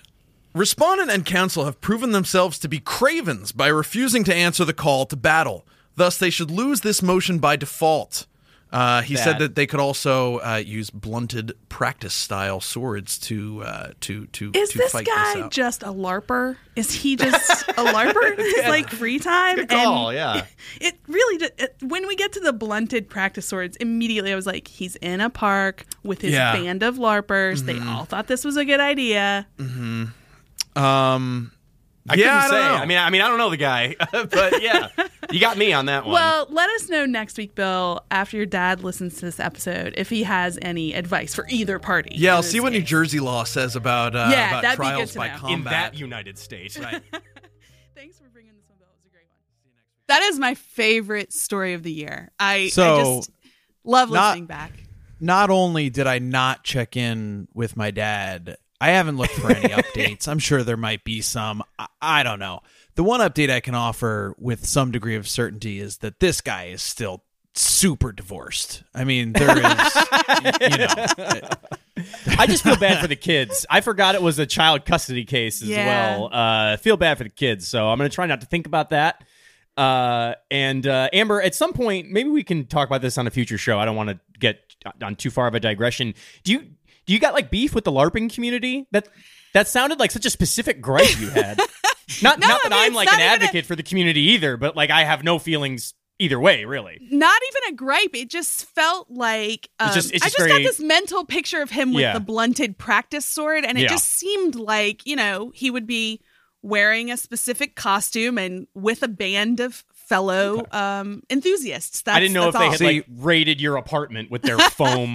Speaker 4: Respondent and counsel have proven themselves to be cravens by refusing to answer the call to battle. Thus, they should lose this motion by default. Uh, he said
Speaker 3: That-
Speaker 4: that they could also uh, use blunted practice-style swords to uh, to to
Speaker 1: Is
Speaker 4: to
Speaker 1: this
Speaker 4: fight
Speaker 1: guy
Speaker 4: this out.
Speaker 1: just a LARPer? Is he just a LARPer in his like free time?
Speaker 16: Good call.
Speaker 1: And
Speaker 16: yeah.
Speaker 1: It really did. It, when we get to the blunted practice swords, immediately I was like, he's in a park with his
Speaker 4: Yeah.
Speaker 1: band of LARPers. They
Speaker 16: Mm-hmm.
Speaker 1: all thought this was a good idea. Hmm.
Speaker 4: Um,
Speaker 16: I
Speaker 4: yeah,
Speaker 16: couldn't
Speaker 4: I
Speaker 16: say.
Speaker 4: know.
Speaker 16: I mean, I mean, I don't know the guy, but yeah, you got me on that one.
Speaker 1: Well, let us know next week, Bill, after your dad listens to this episode, if he has any advice for either party.
Speaker 4: yeah, I'll see what New. Jersey law says about uh,
Speaker 1: Yeah,
Speaker 4: about
Speaker 1: that'd be good
Speaker 4: trials
Speaker 1: to
Speaker 4: by
Speaker 1: know. In
Speaker 16: in that United States,
Speaker 4: Right.
Speaker 1: Thanks for bringing this one, Bill. It was a great one. That is my favorite story of the year. I, I
Speaker 17: So,
Speaker 1: just love
Speaker 17: not-
Speaker 1: listening back.
Speaker 17: Not only did I not check in with my dad, I haven't looked for any updates. I'm sure there might be some. I, I don't know. The one update I can offer with some degree of certainty is that this guy is still super divorced. I mean, there is, you know,
Speaker 3: I just feel bad for the kids. I forgot it was a child custody case as
Speaker 1: Yeah.
Speaker 3: well. Uh, feel bad for the kids, so I'm going to try not to think about that. Uh, and uh, Amber, at some point, maybe we can talk about this on a future show. I don't want to get on too far of a digression. Do you do you got like beef with the LARPing community? That that sounded like such a specific gripe you had. not
Speaker 1: No,
Speaker 3: not
Speaker 1: I
Speaker 3: that
Speaker 1: mean,
Speaker 3: I'm
Speaker 1: it's
Speaker 3: like an
Speaker 1: even a-
Speaker 3: advocate for the community either, but like I have no feelings either way, really.
Speaker 1: Not even a gripe. It just felt like um,
Speaker 3: It's just- it's
Speaker 1: I
Speaker 3: just
Speaker 1: just
Speaker 3: very-
Speaker 1: got this mental picture of him with
Speaker 3: Yeah.
Speaker 1: the blunted practice sword, and it
Speaker 3: Yeah.
Speaker 1: just seemed like you know he would be wearing a specific costume and with a band of fellow um, enthusiasts. That's,
Speaker 3: I didn't know if they
Speaker 1: all.
Speaker 3: had like raided your apartment with their foam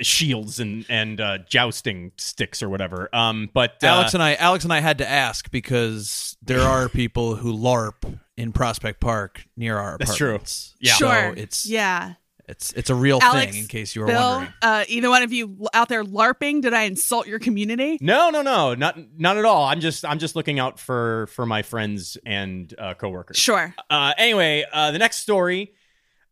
Speaker 3: shields and and uh, jousting sticks or whatever. Um, but uh,
Speaker 17: Alex and I, Alex and I had to ask because there are people who LARP in Prospect Park near our
Speaker 3: That's true.
Speaker 17: apartments.
Speaker 3: Yeah.
Speaker 17: So
Speaker 1: sure.
Speaker 17: it's
Speaker 1: yeah.
Speaker 17: it's it's a real
Speaker 1: Alex,
Speaker 17: thing. In case you were
Speaker 1: Bill,
Speaker 17: wondering.
Speaker 1: uh, either one of you out there larping, did I insult your community?
Speaker 3: no, no, no, not not at all. I'm just I'm just looking out for for my friends and uh, coworkers.
Speaker 1: Sure.
Speaker 3: Uh, anyway, uh, the next story,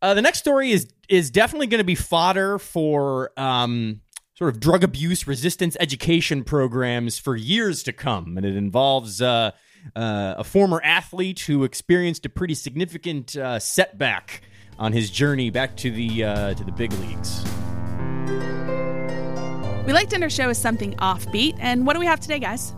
Speaker 3: uh, the next story is is definitely going to be fodder for um, sort of drug abuse resistance education programs for years to come, and it involves uh, uh, a former athlete who experienced a pretty significant uh, setback on his journey back to the uh, to the big leagues.
Speaker 1: We like to end our show with something offbeat, and what do we have today, guys?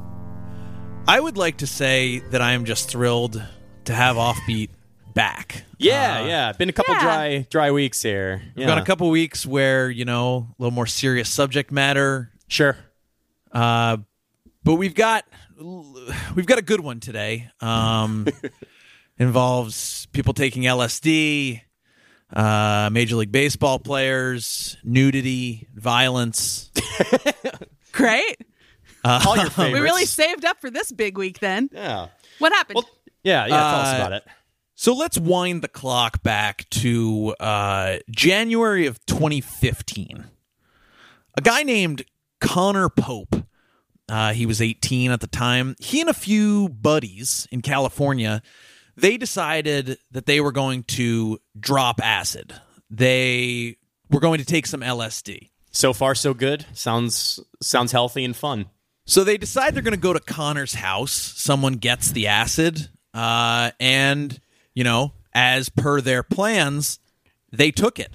Speaker 17: I would like to say that I am just thrilled to have Offbeat back.
Speaker 3: Yeah,
Speaker 17: Uh,
Speaker 3: yeah, been a couple
Speaker 1: yeah.
Speaker 3: dry dry weeks here.
Speaker 17: We've got a couple weeks where you know a little more serious subject matter,
Speaker 3: sure.
Speaker 17: uh, but we've got we've got a good one today. Um, involves people taking LSD, uh, Major League Baseball players, nudity, violence.
Speaker 1: Great.
Speaker 3: All your favorites.
Speaker 1: We really saved up for this big week then.
Speaker 3: Yeah.
Speaker 1: What happened?
Speaker 3: Well, yeah, yeah. Tell us
Speaker 4: Uh,
Speaker 3: about it.
Speaker 4: So let's wind the clock back to uh, January of 2015. A guy named Connor Pope. Uh, he was 18 at the time. He and a few buddies in California, they decided that they were going to drop acid. They were going to take some LSD.
Speaker 3: So far, so good. Sounds sounds healthy and fun.
Speaker 4: So they decide they're going to go to Connor's house. Someone gets the acid, uh, and you know, as per their plans, they took it.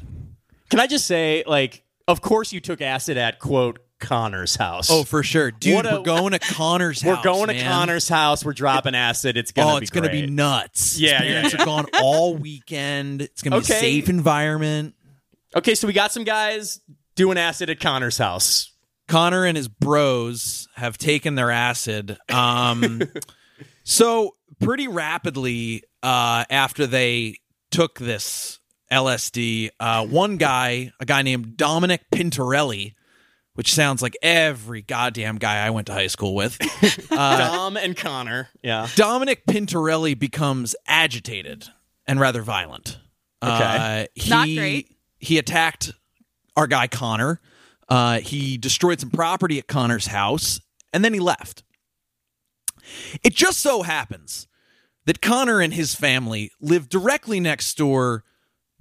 Speaker 3: Can I just say, like, of course you took acid at quote Connor's house.
Speaker 4: Oh, for sure, dude.
Speaker 3: A-
Speaker 4: we're going to Connor's house.
Speaker 3: we're going to. Connor's house. We're dropping acid. It's gonna
Speaker 4: oh,
Speaker 3: be
Speaker 4: it's gonna be nuts.
Speaker 3: Yeah,
Speaker 4: His
Speaker 3: yeah,
Speaker 4: parents
Speaker 3: yeah.
Speaker 4: are gone all weekend. It's gonna be a safe environment.
Speaker 3: Okay, so we got some guys doing acid at Connor's house.
Speaker 4: Connor and his bros have taken their acid. Um, so pretty rapidly uh, after they took this LSD, uh, one guy, a guy named Dominic Pintorelli, which sounds like every goddamn guy I went to high school with.
Speaker 3: Dom and Connor. Yeah.
Speaker 4: Dominic Pintorelli becomes agitated and rather violent.
Speaker 3: Okay.
Speaker 4: Uh, he,
Speaker 1: Not great.
Speaker 4: He attacked our guy Connor. Uh, he destroyed some property at Connor's house, and then he left. It just so happens that Connor and his family live directly next door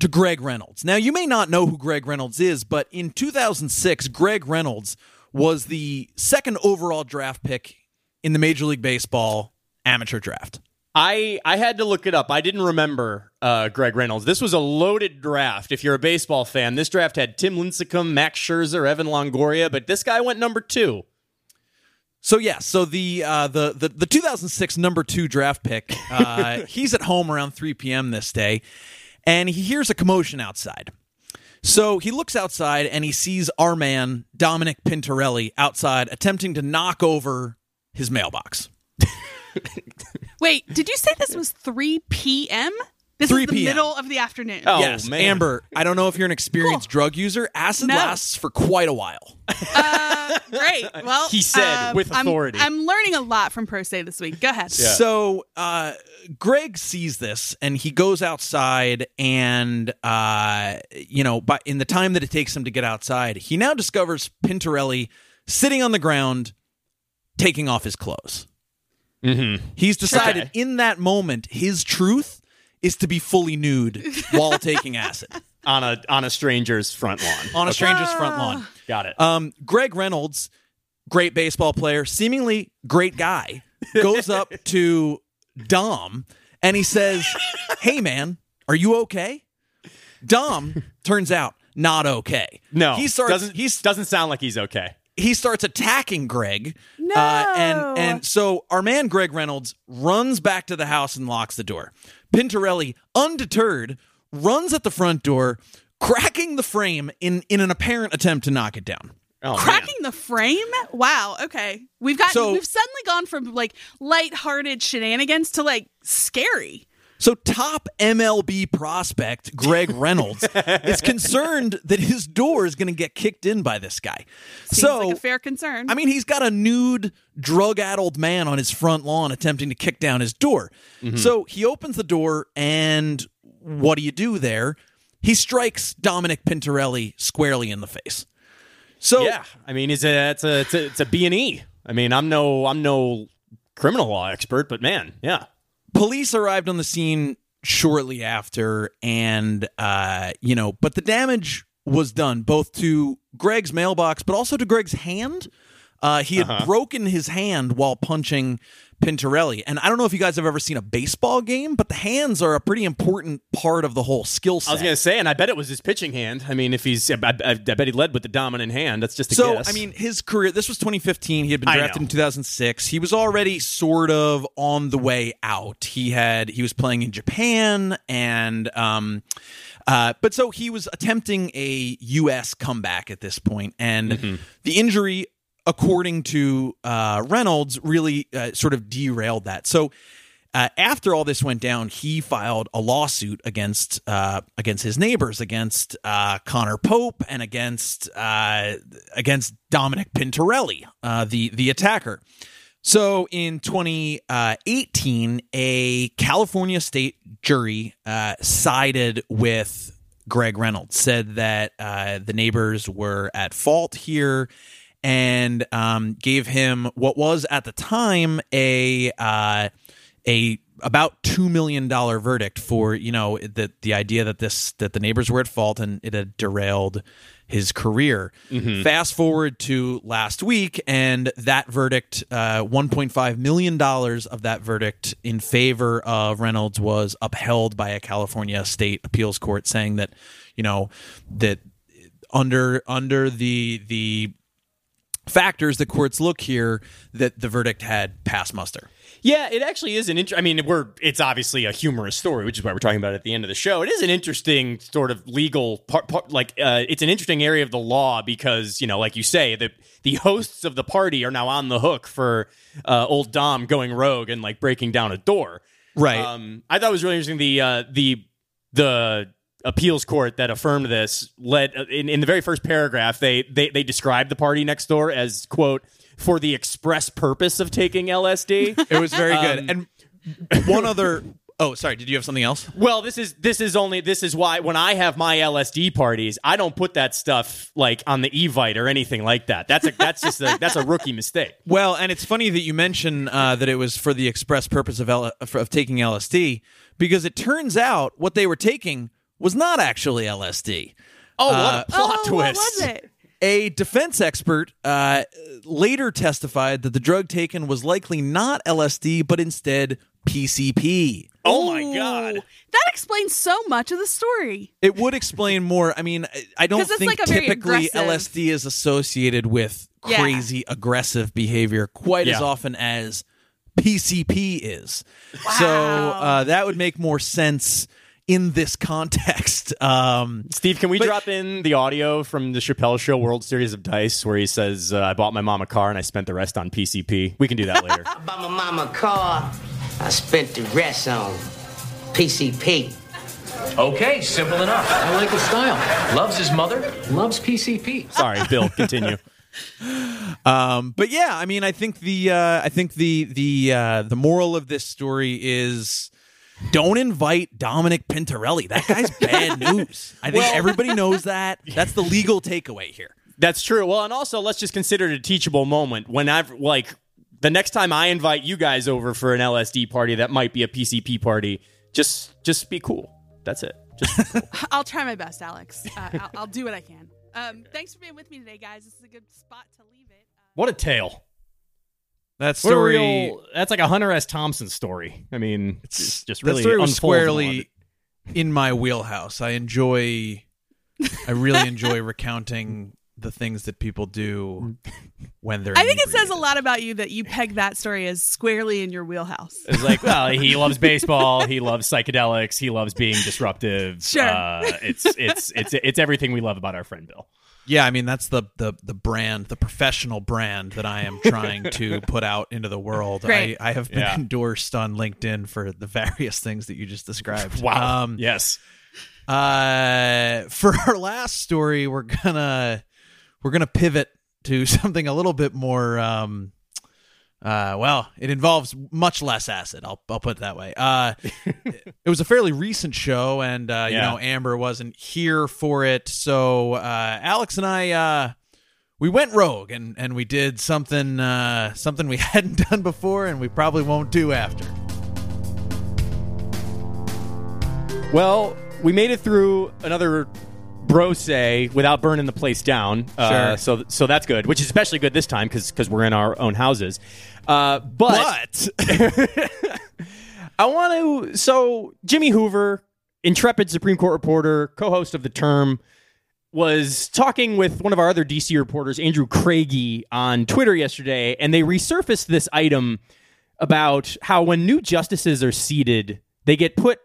Speaker 4: to Greg Reynolds. Now, you may not know who Greg Reynolds is, but in 2006, Greg Reynolds was the second overall draft pick in the Major League Baseball amateur draft.
Speaker 3: I I had to look it up. I didn't remember uh, Greg Reynolds. This was a loaded draft. If you're a baseball fan, this draft had Tim Lincecum, Max Scherzer, Evan Longoria, but this guy went number two.
Speaker 4: So yeah, so the uh, the, the the 2006 number two draft pick, uh, he's at home around 3 p.m. this day, and he hears a commotion outside. So he looks outside and he sees our man Dominic Pintorelli outside attempting to knock over his mailbox.
Speaker 1: Wait, did you say this was 3 p.m.? This
Speaker 4: 3
Speaker 1: is the
Speaker 4: p.m..
Speaker 1: middle of the afternoon.
Speaker 3: Oh,
Speaker 4: yes,
Speaker 3: man.
Speaker 4: Amber. I don't know if you're an experienced drug user. Acid
Speaker 1: No.
Speaker 4: lasts for quite a while.
Speaker 1: Uh, great. Well,
Speaker 3: He said
Speaker 1: uh,
Speaker 3: with
Speaker 1: I'm-
Speaker 3: authority.
Speaker 1: I'm, learning a lot from Pro Say this week. Go ahead.
Speaker 4: So uh, Greg sees this and he goes outside, and uh, you know, but in the time that it takes him to get outside, he now discovers Pintorelli sitting on the ground, taking off his clothes.
Speaker 3: Mm-hmm.
Speaker 4: He's decided
Speaker 3: Okay.
Speaker 4: in that moment his truth is to be fully nude while taking acid
Speaker 3: On a on a stranger's front lawn.
Speaker 4: on a
Speaker 3: Okay.
Speaker 4: stranger's front lawn.
Speaker 3: Got it.
Speaker 4: Um, Greg Reynolds, great baseball player, seemingly great guy, goes up to Dom and he says, Hey, man, are you okay? Dom turns out not okay.
Speaker 3: no,
Speaker 4: he starts.
Speaker 3: doesn't
Speaker 4: he's,
Speaker 3: doesn't sound like he's okay.
Speaker 4: he starts attacking Greg.
Speaker 1: No.
Speaker 4: Uh, and and so our man Greg Reynolds runs back to the house and locks the door. Pintorelli, undeterred, runs at the front door, cracking the frame in in an apparent attempt to knock it down.
Speaker 3: Oh, man.
Speaker 1: Cracking the frame? Wow. Okay. We've got
Speaker 4: So-
Speaker 1: we've suddenly gone from like lighthearted shenanigans to like scary.
Speaker 4: So, top MLB prospect Greg Reynolds is concerned that his door is going to get kicked in by this guy.
Speaker 1: Seems
Speaker 4: so,
Speaker 1: like a fair concern.
Speaker 4: I mean, he's got a nude, drug addled man on his front lawn attempting to kick down his door. Mm-hmm. So, he opens the door, and what do you do there? He strikes Dominic Pintorelli squarely in the face. So,
Speaker 3: yeah, I mean, it's a it's a it's a, it's a B and E. I mean, I'm no I'm no criminal law expert, but man, yeah.
Speaker 4: Police arrived on the scene shortly after and uh you know but the damage was done both to greg's mailbox but also to greg's hand. Uh he had broken his hand while punching pintorelli and i don't know if you guys have ever seen a baseball game but the hands are a pretty important part of the whole skill set
Speaker 3: I was gonna say, and I bet it was his pitching hand. I mean, if he's, I, I, I bet he led with the dominant hand. That's just a
Speaker 4: So,
Speaker 3: guess.
Speaker 4: I mean, his career, this was 2015. He had been drafted in 2006. He was already sort of on the way out. He had, he was playing in Japan and, um, uh, but so he was attempting a U.S. comeback at this point, and
Speaker 3: Mm-hmm.
Speaker 4: the injury, according to uh, Reynolds, really uh, sort of derailed that. So uh, after all this went down, he filed a lawsuit against uh, against his neighbors, against uh, Connor Pope, and against uh, against Dominic Pintorelli, uh, the the attacker. So in 2018, a California state jury uh, sided with Greg Reynolds, said that uh, the neighbors were at fault here, and um, gave him what was at the time a uh, a about two million dollar verdict for you know the the idea that this that the neighbors were at fault and it had derailed his career. Fast forward to last week, and that verdict, uh, $1.5 million of that verdict in favor of Reynolds was upheld by a California state appeals court, saying that, you know, that under under the the factors the courts look here that the verdict had passed muster.
Speaker 3: Yeah, it actually is an interesting. I mean, we're it's obviously a humorous story, which is why we're talking about it at the end of the show. It is an interesting sort of legal part, part like uh, it's an interesting area of the law because you know, like you say, the the hosts of the party are now on the hook for uh, old Dom going rogue and like breaking down a door.
Speaker 4: Right.
Speaker 3: Um, I thought it was really interesting. The uh, the the appeals court that affirmed this led in, in the very first paragraph they, they they described the party next door as quote for the express purpose of taking LSD.
Speaker 4: It was very good.
Speaker 3: Um,
Speaker 4: and one other Oh, sorry, did you have something else?
Speaker 3: Well, this is this is only this is why when I have my LSD parties, I don't put that stuff like on the Evite or anything like that. That's a that's just a, that's a rookie mistake.
Speaker 4: Well, and it's funny that you mention uh, that it was for the express purpose of L- of taking LSD because it turns out what they were taking was not actually LSD.
Speaker 3: Oh,
Speaker 4: Uh,
Speaker 3: what a plot
Speaker 1: oh,
Speaker 3: twist!
Speaker 1: what was it?
Speaker 4: A defense expert uh, later testified that the drug taken was likely not LSD, but instead PCP.
Speaker 3: Oh my god!
Speaker 1: That explains so much of the story.
Speaker 4: It would explain more. I mean, I- I don't
Speaker 1: 'Cause
Speaker 4: think
Speaker 1: like
Speaker 4: typically LSD is associated with
Speaker 1: Yeah.
Speaker 4: crazy aggressive behavior quite as often as PCP is. So
Speaker 1: Wow.
Speaker 4: uh, that would make more sense in this context. Um,
Speaker 3: Steve, can we
Speaker 4: But-
Speaker 3: drop in the audio from the Chappelle Show World Series of Dice where he says, uh, "I bought my mom a car and I spent the rest on PCP"? We can do that later.
Speaker 18: I bought my mama a car. I spent the rest on PCP.
Speaker 19: Okay, simple enough. I like the style. Loves his mother, loves PCP.
Speaker 3: Sorry, Bill. Continue.
Speaker 4: Um, but yeah, I mean, I think the uh, I think the the uh, the moral of this story is don't invite Dominic Pintorelli. That guy's bad news. I think everybody knows that. That's the legal takeaway here.
Speaker 3: That's true. Well, and also let's just consider it a teachable moment. When I've like the next time I invite you guys over for an LSD party that might be a PCP party, just just be cool. That's it. Just
Speaker 1: I'll try my best, Alex. Uh, I'll, I'll do what I can. Um, thanks for being with me today, guys. This is a good spot to leave it. Uh,
Speaker 3: what a tale.
Speaker 4: That story.
Speaker 3: real, that's like a Hunter S. Thompson story. I mean, it's just really
Speaker 4: that story was
Speaker 3: unfolds a lot.
Speaker 4: squarely in my wheelhouse. I enjoy. I really enjoy recounting the things that people do when they're.
Speaker 1: I think it says a lot about you that you peg that story as squarely in your wheelhouse.
Speaker 3: It's like, well, he loves baseball. He loves psychedelics. He loves being disruptive.
Speaker 1: Sure.
Speaker 3: Uh, it's it's it's it's everything we love about our friend Bill.
Speaker 4: Yeah, I mean that's the the the brand, the professional brand that I am trying to put out into the world.
Speaker 1: Great.
Speaker 4: I, I have been
Speaker 3: Yeah.
Speaker 4: endorsed on LinkedIn for the various things that you just described.
Speaker 3: Wow.
Speaker 4: Um,
Speaker 3: yes.
Speaker 4: uh, for our last story, we're gonna we're gonna pivot to something a little bit more. Um, uh, well, it involves much less acid. I'll I'll put it that way. Uh, it was a fairly recent show, and uh, you know Amber wasn't here for it, so uh, Alex and I. Uh, we went rogue and, and we did something uh, something we hadn't done before and we probably won't do after.
Speaker 3: Well, we made it through another brose without burning the place down. Uh,
Speaker 4: Sure.
Speaker 3: so so that's good, which is especially good this time because because we're in our own houses. Uh, but I want to. So Jimmy Hoover, intrepid Supreme Court reporter, co-host of the Term, was talking with one of our other DC reporters, Andrew Kragie, on Twitter yesterday, and they resurfaced this item about how when new justices are seated, they get put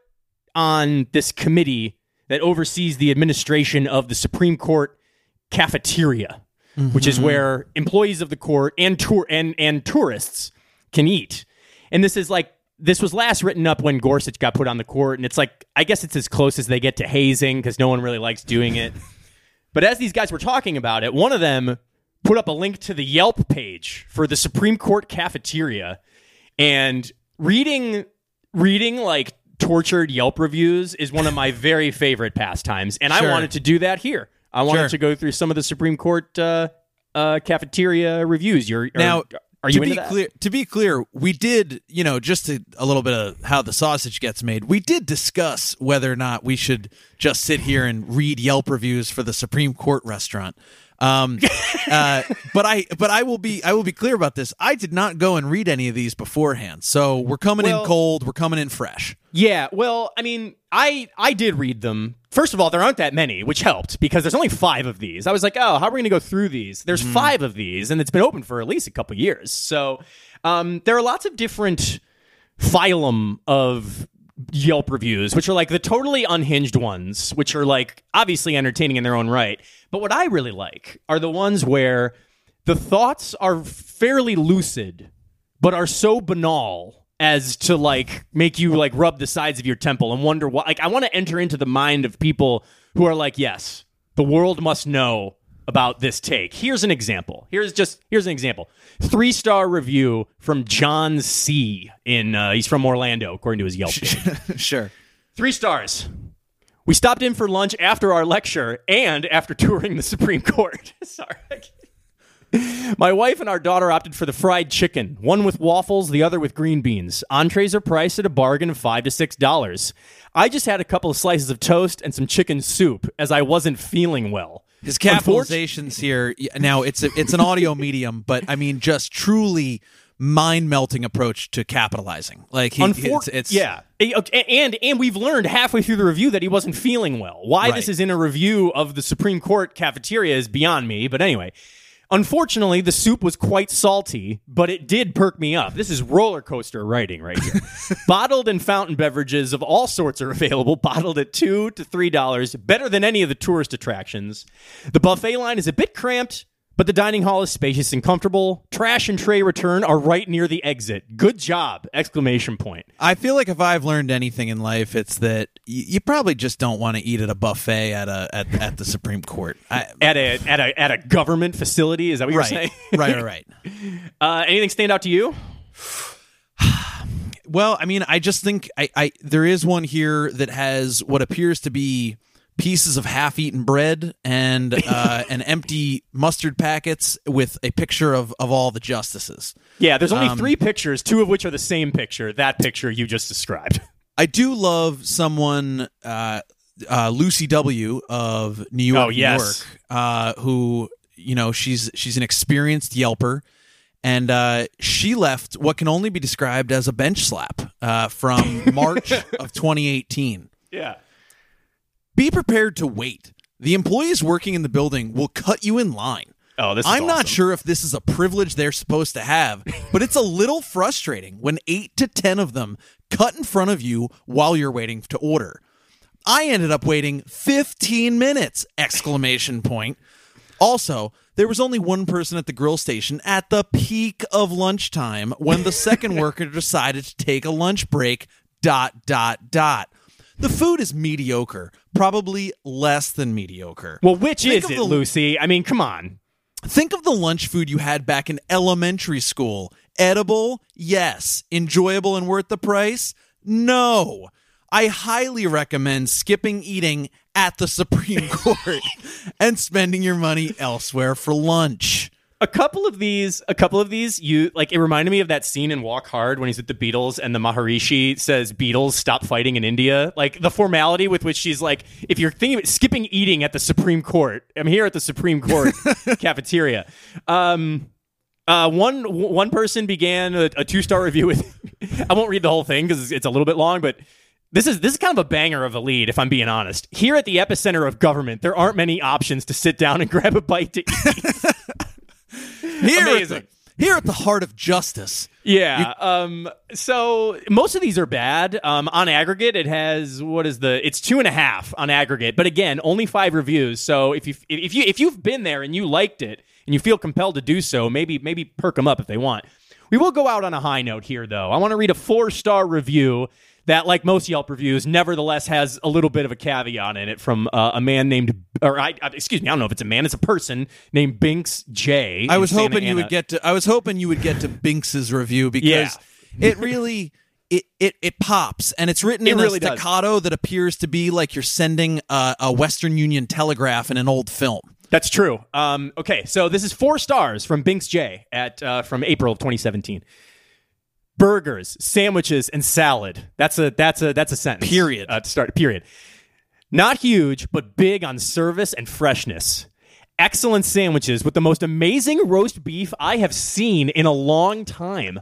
Speaker 3: on this committee that oversees the administration of the Supreme Court cafeteria, which is mm-hmm. where employees of the court and tour and and tourists can eat. And this is like this was last written up when Gorsuch got put on the court, and it's like I guess it's as close as they get to hazing because no one really likes doing it. but as these guys were talking about it, one of them put up a link to the Yelp page for the Supreme Court cafeteria, and reading reading like tortured Yelp reviews is one of my very favorite pastimes, and I wanted to do that here. I wanted
Speaker 4: Sure.
Speaker 3: to go through some of the Supreme Court uh, uh, cafeteria reviews. You're are-
Speaker 4: now
Speaker 3: are you
Speaker 4: to be
Speaker 3: that?
Speaker 4: clear to be clear we did you know just to, a little bit of how the sausage gets made we did discuss whether or not we should just sit here and read yelp reviews for the supreme court restaurant um, uh, but I, but I will be, I will be clear about this. I did not go and read any of these beforehand, so we're coming
Speaker 3: Well-
Speaker 4: in cold. We're coming in fresh.
Speaker 3: Yeah, well, I mean, I I did read them. First of all, there aren't that many, which helped because there's only five of these. I was like, oh, how are we going to go through these? There's five of these, and it's been open for at least a couple years. So um, there are lots of different phylum of Yelp reviews, which are like the totally unhinged ones, which are like obviously entertaining in their own right. But what I really like are the ones where the thoughts are fairly lucid, but are so banal as to like make you like rub the sides of your temple and wonder what like I want to enter into the mind of people who are like, yes, the world must know about this take. Here's an example. Here's just here's an example. Three star review from John C. In uh, he's from Orlando, according to his Yelp.
Speaker 4: sure.
Speaker 3: Three stars. We stopped in for lunch after our lecture and after touring the Supreme Court. Sorry. My wife and our daughter opted for the fried chicken, one with waffles, the other with green beans. Entrees are priced at a bargain of five to six dollars. I just had a couple of slices of toast and some chicken soup as I wasn't feeling well.
Speaker 4: His capitalizations here. Now it's a, it's an audio medium, but I mean, just truly mind melting approach to capitalizing. Like he,
Speaker 3: Unfor-
Speaker 4: it's, it's
Speaker 3: yeah, and and we've learned halfway through the review that he wasn't feeling well. Why
Speaker 4: Right.
Speaker 3: this is in a review of the Supreme Court cafeteria is beyond me. But anyway, unfortunately, the soup was quite salty, but it did perk me up. This is roller coaster writing right here. Bottled and fountain beverages of all sorts are available, bottled at two to three dollars, better than any of the tourist attractions. The buffet line is a bit cramped. But the dining hall is spacious and comfortable. Trash and tray return are right near the exit. Good job! Exclamation point.
Speaker 4: I feel like if I've learned anything in life, it's that y- you probably just don't want to eat at a buffet at a at, at the Supreme Court. I,
Speaker 3: at a at a at a government facility. Is that what you're
Speaker 4: right,
Speaker 3: saying?
Speaker 4: right, right, right.
Speaker 3: Uh, anything stand out to you?
Speaker 4: Well, I mean, I just think I, I there is one here that has what appears to be pieces of half-eaten bread and uh, and empty mustard packets with a picture of of all the justices.
Speaker 3: Yeah, there's only
Speaker 4: Um,
Speaker 3: three pictures, two of which are the same picture. That picture you just described.
Speaker 4: I do love someone, uh, uh, Lucy W. of New York,
Speaker 3: Oh, yes.
Speaker 4: New York, uh, who you know she's she's an experienced Yelper, and uh, she left what can only be described as a bench slap uh, from March of 2018.
Speaker 3: Yeah.
Speaker 4: Be prepared to wait. The employees working in the building will cut you in line.
Speaker 3: Oh, this is
Speaker 4: I'm not sure if this is a privilege they're supposed to have, but it's a little frustrating when eight to 10 of them cut in front of you while you're waiting to order. I ended up waiting 15 minutes! Exclamation point. Also, there was only one person at the grill station at the peak of lunchtime when the second worker decided to take a lunch break. Dot dot dot. The food is mediocre, probably less than mediocre.
Speaker 3: Well, which
Speaker 4: Think
Speaker 3: is it,
Speaker 4: the-
Speaker 3: Lucy? I mean, come on.
Speaker 4: Think of the lunch food you had back in elementary school. Edible? Yes. Enjoyable and worth the price? No. I highly recommend skipping eating at the Supreme Court and spending your money elsewhere for lunch.
Speaker 3: A couple of these, a couple of these, you like. It reminded me of that scene in Walk Hard when he's with the Beatles and the Maharishi says, "Beatles, stop fighting in India." Like the formality with which she's like, "If you're thinking of skipping eating at the Supreme Court, I'm here at the Supreme Court cafeteria." Um, uh, one one person began a, a two star review with. I won't read the whole thing because it's a little bit long, but this is this is kind of a banger of a lead, if I'm being honest. Here at the epicenter of government, there aren't many options to sit down and grab a bite to eat.
Speaker 4: Here at
Speaker 3: Amazing.
Speaker 4: the, here at the heart of justice.
Speaker 3: Yeah. um. So most of these are bad. Um. On aggregate, it has what is the? It's two and a half on aggregate. But again, only five reviews. So if you if you if you've been there and you liked it and you feel compelled to do so, maybe maybe perk them up if they want. We will go out on a high note here, though. I want to read a four star review that, like most Yelp reviews, nevertheless has a little bit of a caveat in it from uh, a man named, or I, excuse me, I don't know if it's a man, it's a person named Binks J.
Speaker 4: I was
Speaker 3: Santa
Speaker 4: hoping you
Speaker 3: Ana.
Speaker 4: would get to. I was hoping you would get to Binks's review because
Speaker 3: Yeah.
Speaker 4: it really. It, it, it pops and it's written
Speaker 3: It
Speaker 4: in
Speaker 3: really
Speaker 4: a
Speaker 3: does.
Speaker 4: staccato that appears to be like you're sending a, a Western Union telegraph in an old film.
Speaker 3: That's true. Um, okay, so this is four stars from Binks J at uh, from April of 2017. Burgers, sandwiches, and salad. That's a that's a that's a sentence.
Speaker 4: Period.
Speaker 3: Uh, to start. Period. Not huge, but big on service and freshness. Excellent sandwiches with the most amazing roast beef I have seen in a long time.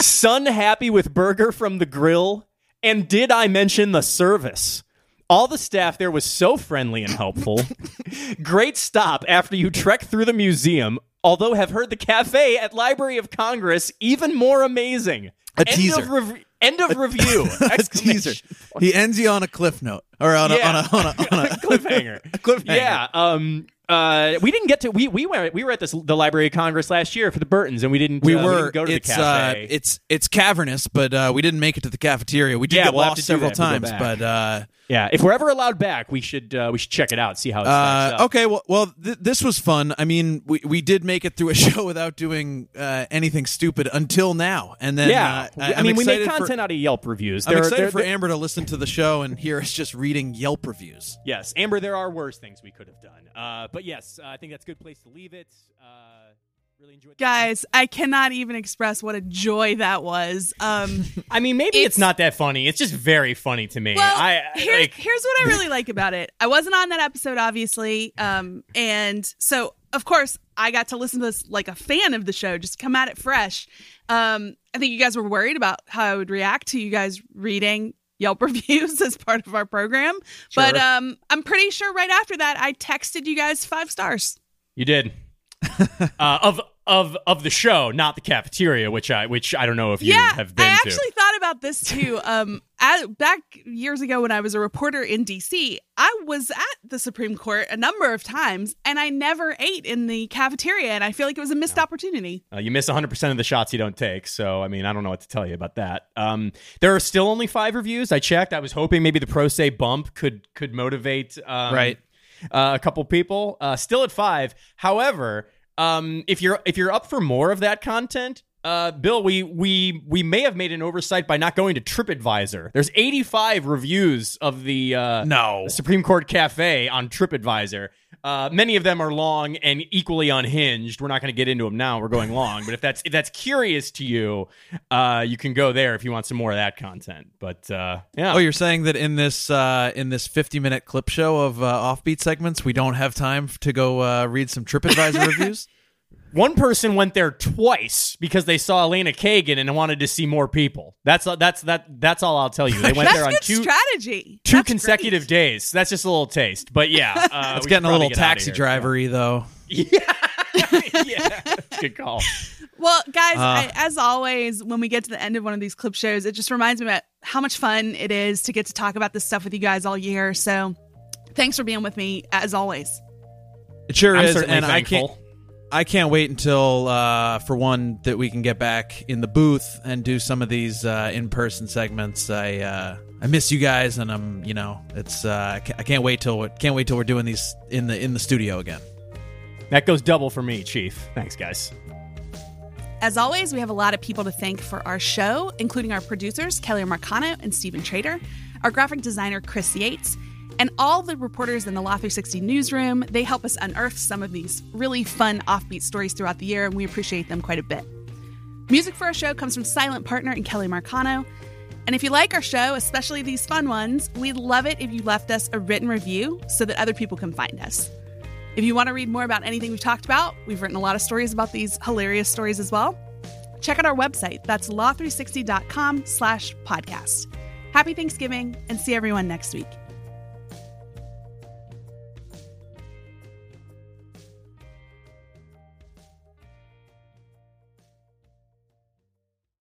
Speaker 3: Son happy with burger from the grill. And did I mention the service? All the staff there was so friendly and helpful. Great stop after you trek through the museum, although have heard the cafe at Library of Congress even more amazing.
Speaker 4: A
Speaker 3: end
Speaker 4: teaser.
Speaker 3: Of rev- end of review.
Speaker 4: a teaser. He ends you on a cliff note or on a,
Speaker 3: Yeah.
Speaker 4: on a, on a, on a
Speaker 3: cliffhanger.
Speaker 4: cliffhanger.
Speaker 3: Yeah. Um. Uh. We didn't get to. We we were we were at this the Library of Congress last year for the Burtons, and we didn't.
Speaker 4: We
Speaker 3: uh,
Speaker 4: were.
Speaker 3: didn't go to
Speaker 4: it's
Speaker 3: the cafe.
Speaker 4: uh, it's it's cavernous, but uh, we didn't make it to the cafeteria. We did
Speaker 3: Yeah,
Speaker 4: get
Speaker 3: we'll
Speaker 4: lost several
Speaker 3: that if we go
Speaker 4: times, but uh,
Speaker 3: yeah. If we're ever allowed back, we should uh, we should check it out. See how it stacks
Speaker 4: uh,
Speaker 3: up.
Speaker 4: okay. Well, well, th- this was fun. I mean, we we did make it through a show without doing uh, anything stupid until now, and then
Speaker 3: yeah.
Speaker 4: uh, I,
Speaker 3: I mean, we make
Speaker 4: excited for-
Speaker 3: content out of Yelp reviews.
Speaker 4: I'm
Speaker 3: There are-
Speaker 4: excited
Speaker 3: there-
Speaker 4: for
Speaker 3: there-
Speaker 4: Amber to listen to the show and hear us just reading Yelp reviews.
Speaker 3: Yes, Amber, there are worse things we could have done. Uh, but yes, uh, I think that's a good place to leave it. Really enjoyed
Speaker 1: Guys, I cannot even express what a joy that was. Um,
Speaker 3: I mean, maybe it's,
Speaker 1: It's-
Speaker 3: not that funny. It's just very funny to me.
Speaker 1: well,
Speaker 3: I, I-
Speaker 1: here-
Speaker 3: like,
Speaker 1: here's what I really like about it. I wasn't on that episode, obviously, um, and so of course I got to listen to this like a fan of the show, just come at it fresh. Um, I think you guys were worried about how I would react to you guys reading Yelp reviews as part of our program, but um, I'm pretty sure right after that I texted you guys five stars.
Speaker 3: You did. uh, of of of the show, not the cafeteria, which I which I don't know if you
Speaker 1: yeah,
Speaker 3: have been
Speaker 1: I
Speaker 3: to.
Speaker 1: actually thought about this too. Um, at, back years ago when I was a reporter in DC, I was at the Supreme Court a number of times, and I never ate in the cafeteria, and I feel like it was a missed opportunity.
Speaker 3: Uh, you miss 100% of the shots you don't take. So, I mean, I don't know what to tell you about that. Um, there are still only five reviews. I checked. I was hoping maybe the Pro Say bump could could motivate um,
Speaker 4: Right.
Speaker 3: Uh, a couple people. Uh, still at five. However, um, if you're if you're up for more of that content, uh, Bill, we we we may have made an oversight by not going to TripAdvisor. There's 85 reviews of the uh,
Speaker 4: No.
Speaker 3: Supreme Court Cafe on TripAdvisor. Uh, many of them are long and equally unhinged. We're not going to get into them now. We're going long, but if that's if that's curious to you, uh, you can go there if you want some more of that content. But uh, yeah,
Speaker 4: Oh, you're saying that in this uh, in this 50 minute clip show of uh, offbeat segments, we don't have time to go uh, read some TripAdvisor reviews?
Speaker 3: One person went there twice because they saw Elena Kagan and wanted to see more people. That's that's that that's all I'll tell you. They went there on two
Speaker 1: strategy.
Speaker 3: two
Speaker 1: That's
Speaker 3: consecutive days. That's just a little taste. But yeah, uh,
Speaker 4: It's getting a little
Speaker 3: get
Speaker 4: taxi
Speaker 3: here.
Speaker 4: drivery though.
Speaker 3: yeah, good call.
Speaker 1: Well, guys,
Speaker 4: Uh.
Speaker 1: I, as always, when we get to the end of one of these clip shows, it just reminds me about how much fun it is to get to talk about this stuff with you guys all year. So, thanks for being with me as always.
Speaker 4: It sure
Speaker 3: I'm
Speaker 4: is,
Speaker 3: certainly
Speaker 4: and I can't.
Speaker 3: Thankful.
Speaker 4: I can't wait until, uh, for one, that we can get back in the booth and do some of these uh, in-person segments. I uh, I miss you guys, and I'm you know it's uh, I I can't wait till can't wait till we're doing these in the in the studio again.
Speaker 3: That goes double for me, Chief. Thanks, guys.
Speaker 1: As always, we have a lot of people to thank for our show, including our producers, Kelly Marcano and Stephen Trader, our graphic designer, Chris Yates, and all the reporters in the Law 360 newsroom. They help us unearth some of these really fun offbeat stories throughout the year, and we appreciate them quite a bit. Music for our show comes from Silent Partner and Kelly Marcano. And if you like our show, especially these fun ones, we'd love it if you left us a written review so that other people can find us. If you want to read more about anything we've talked about, we've written a lot of stories about these hilarious stories as well. Check out our website. That's law360.com slash podcast. Happy Thanksgiving and see everyone next week.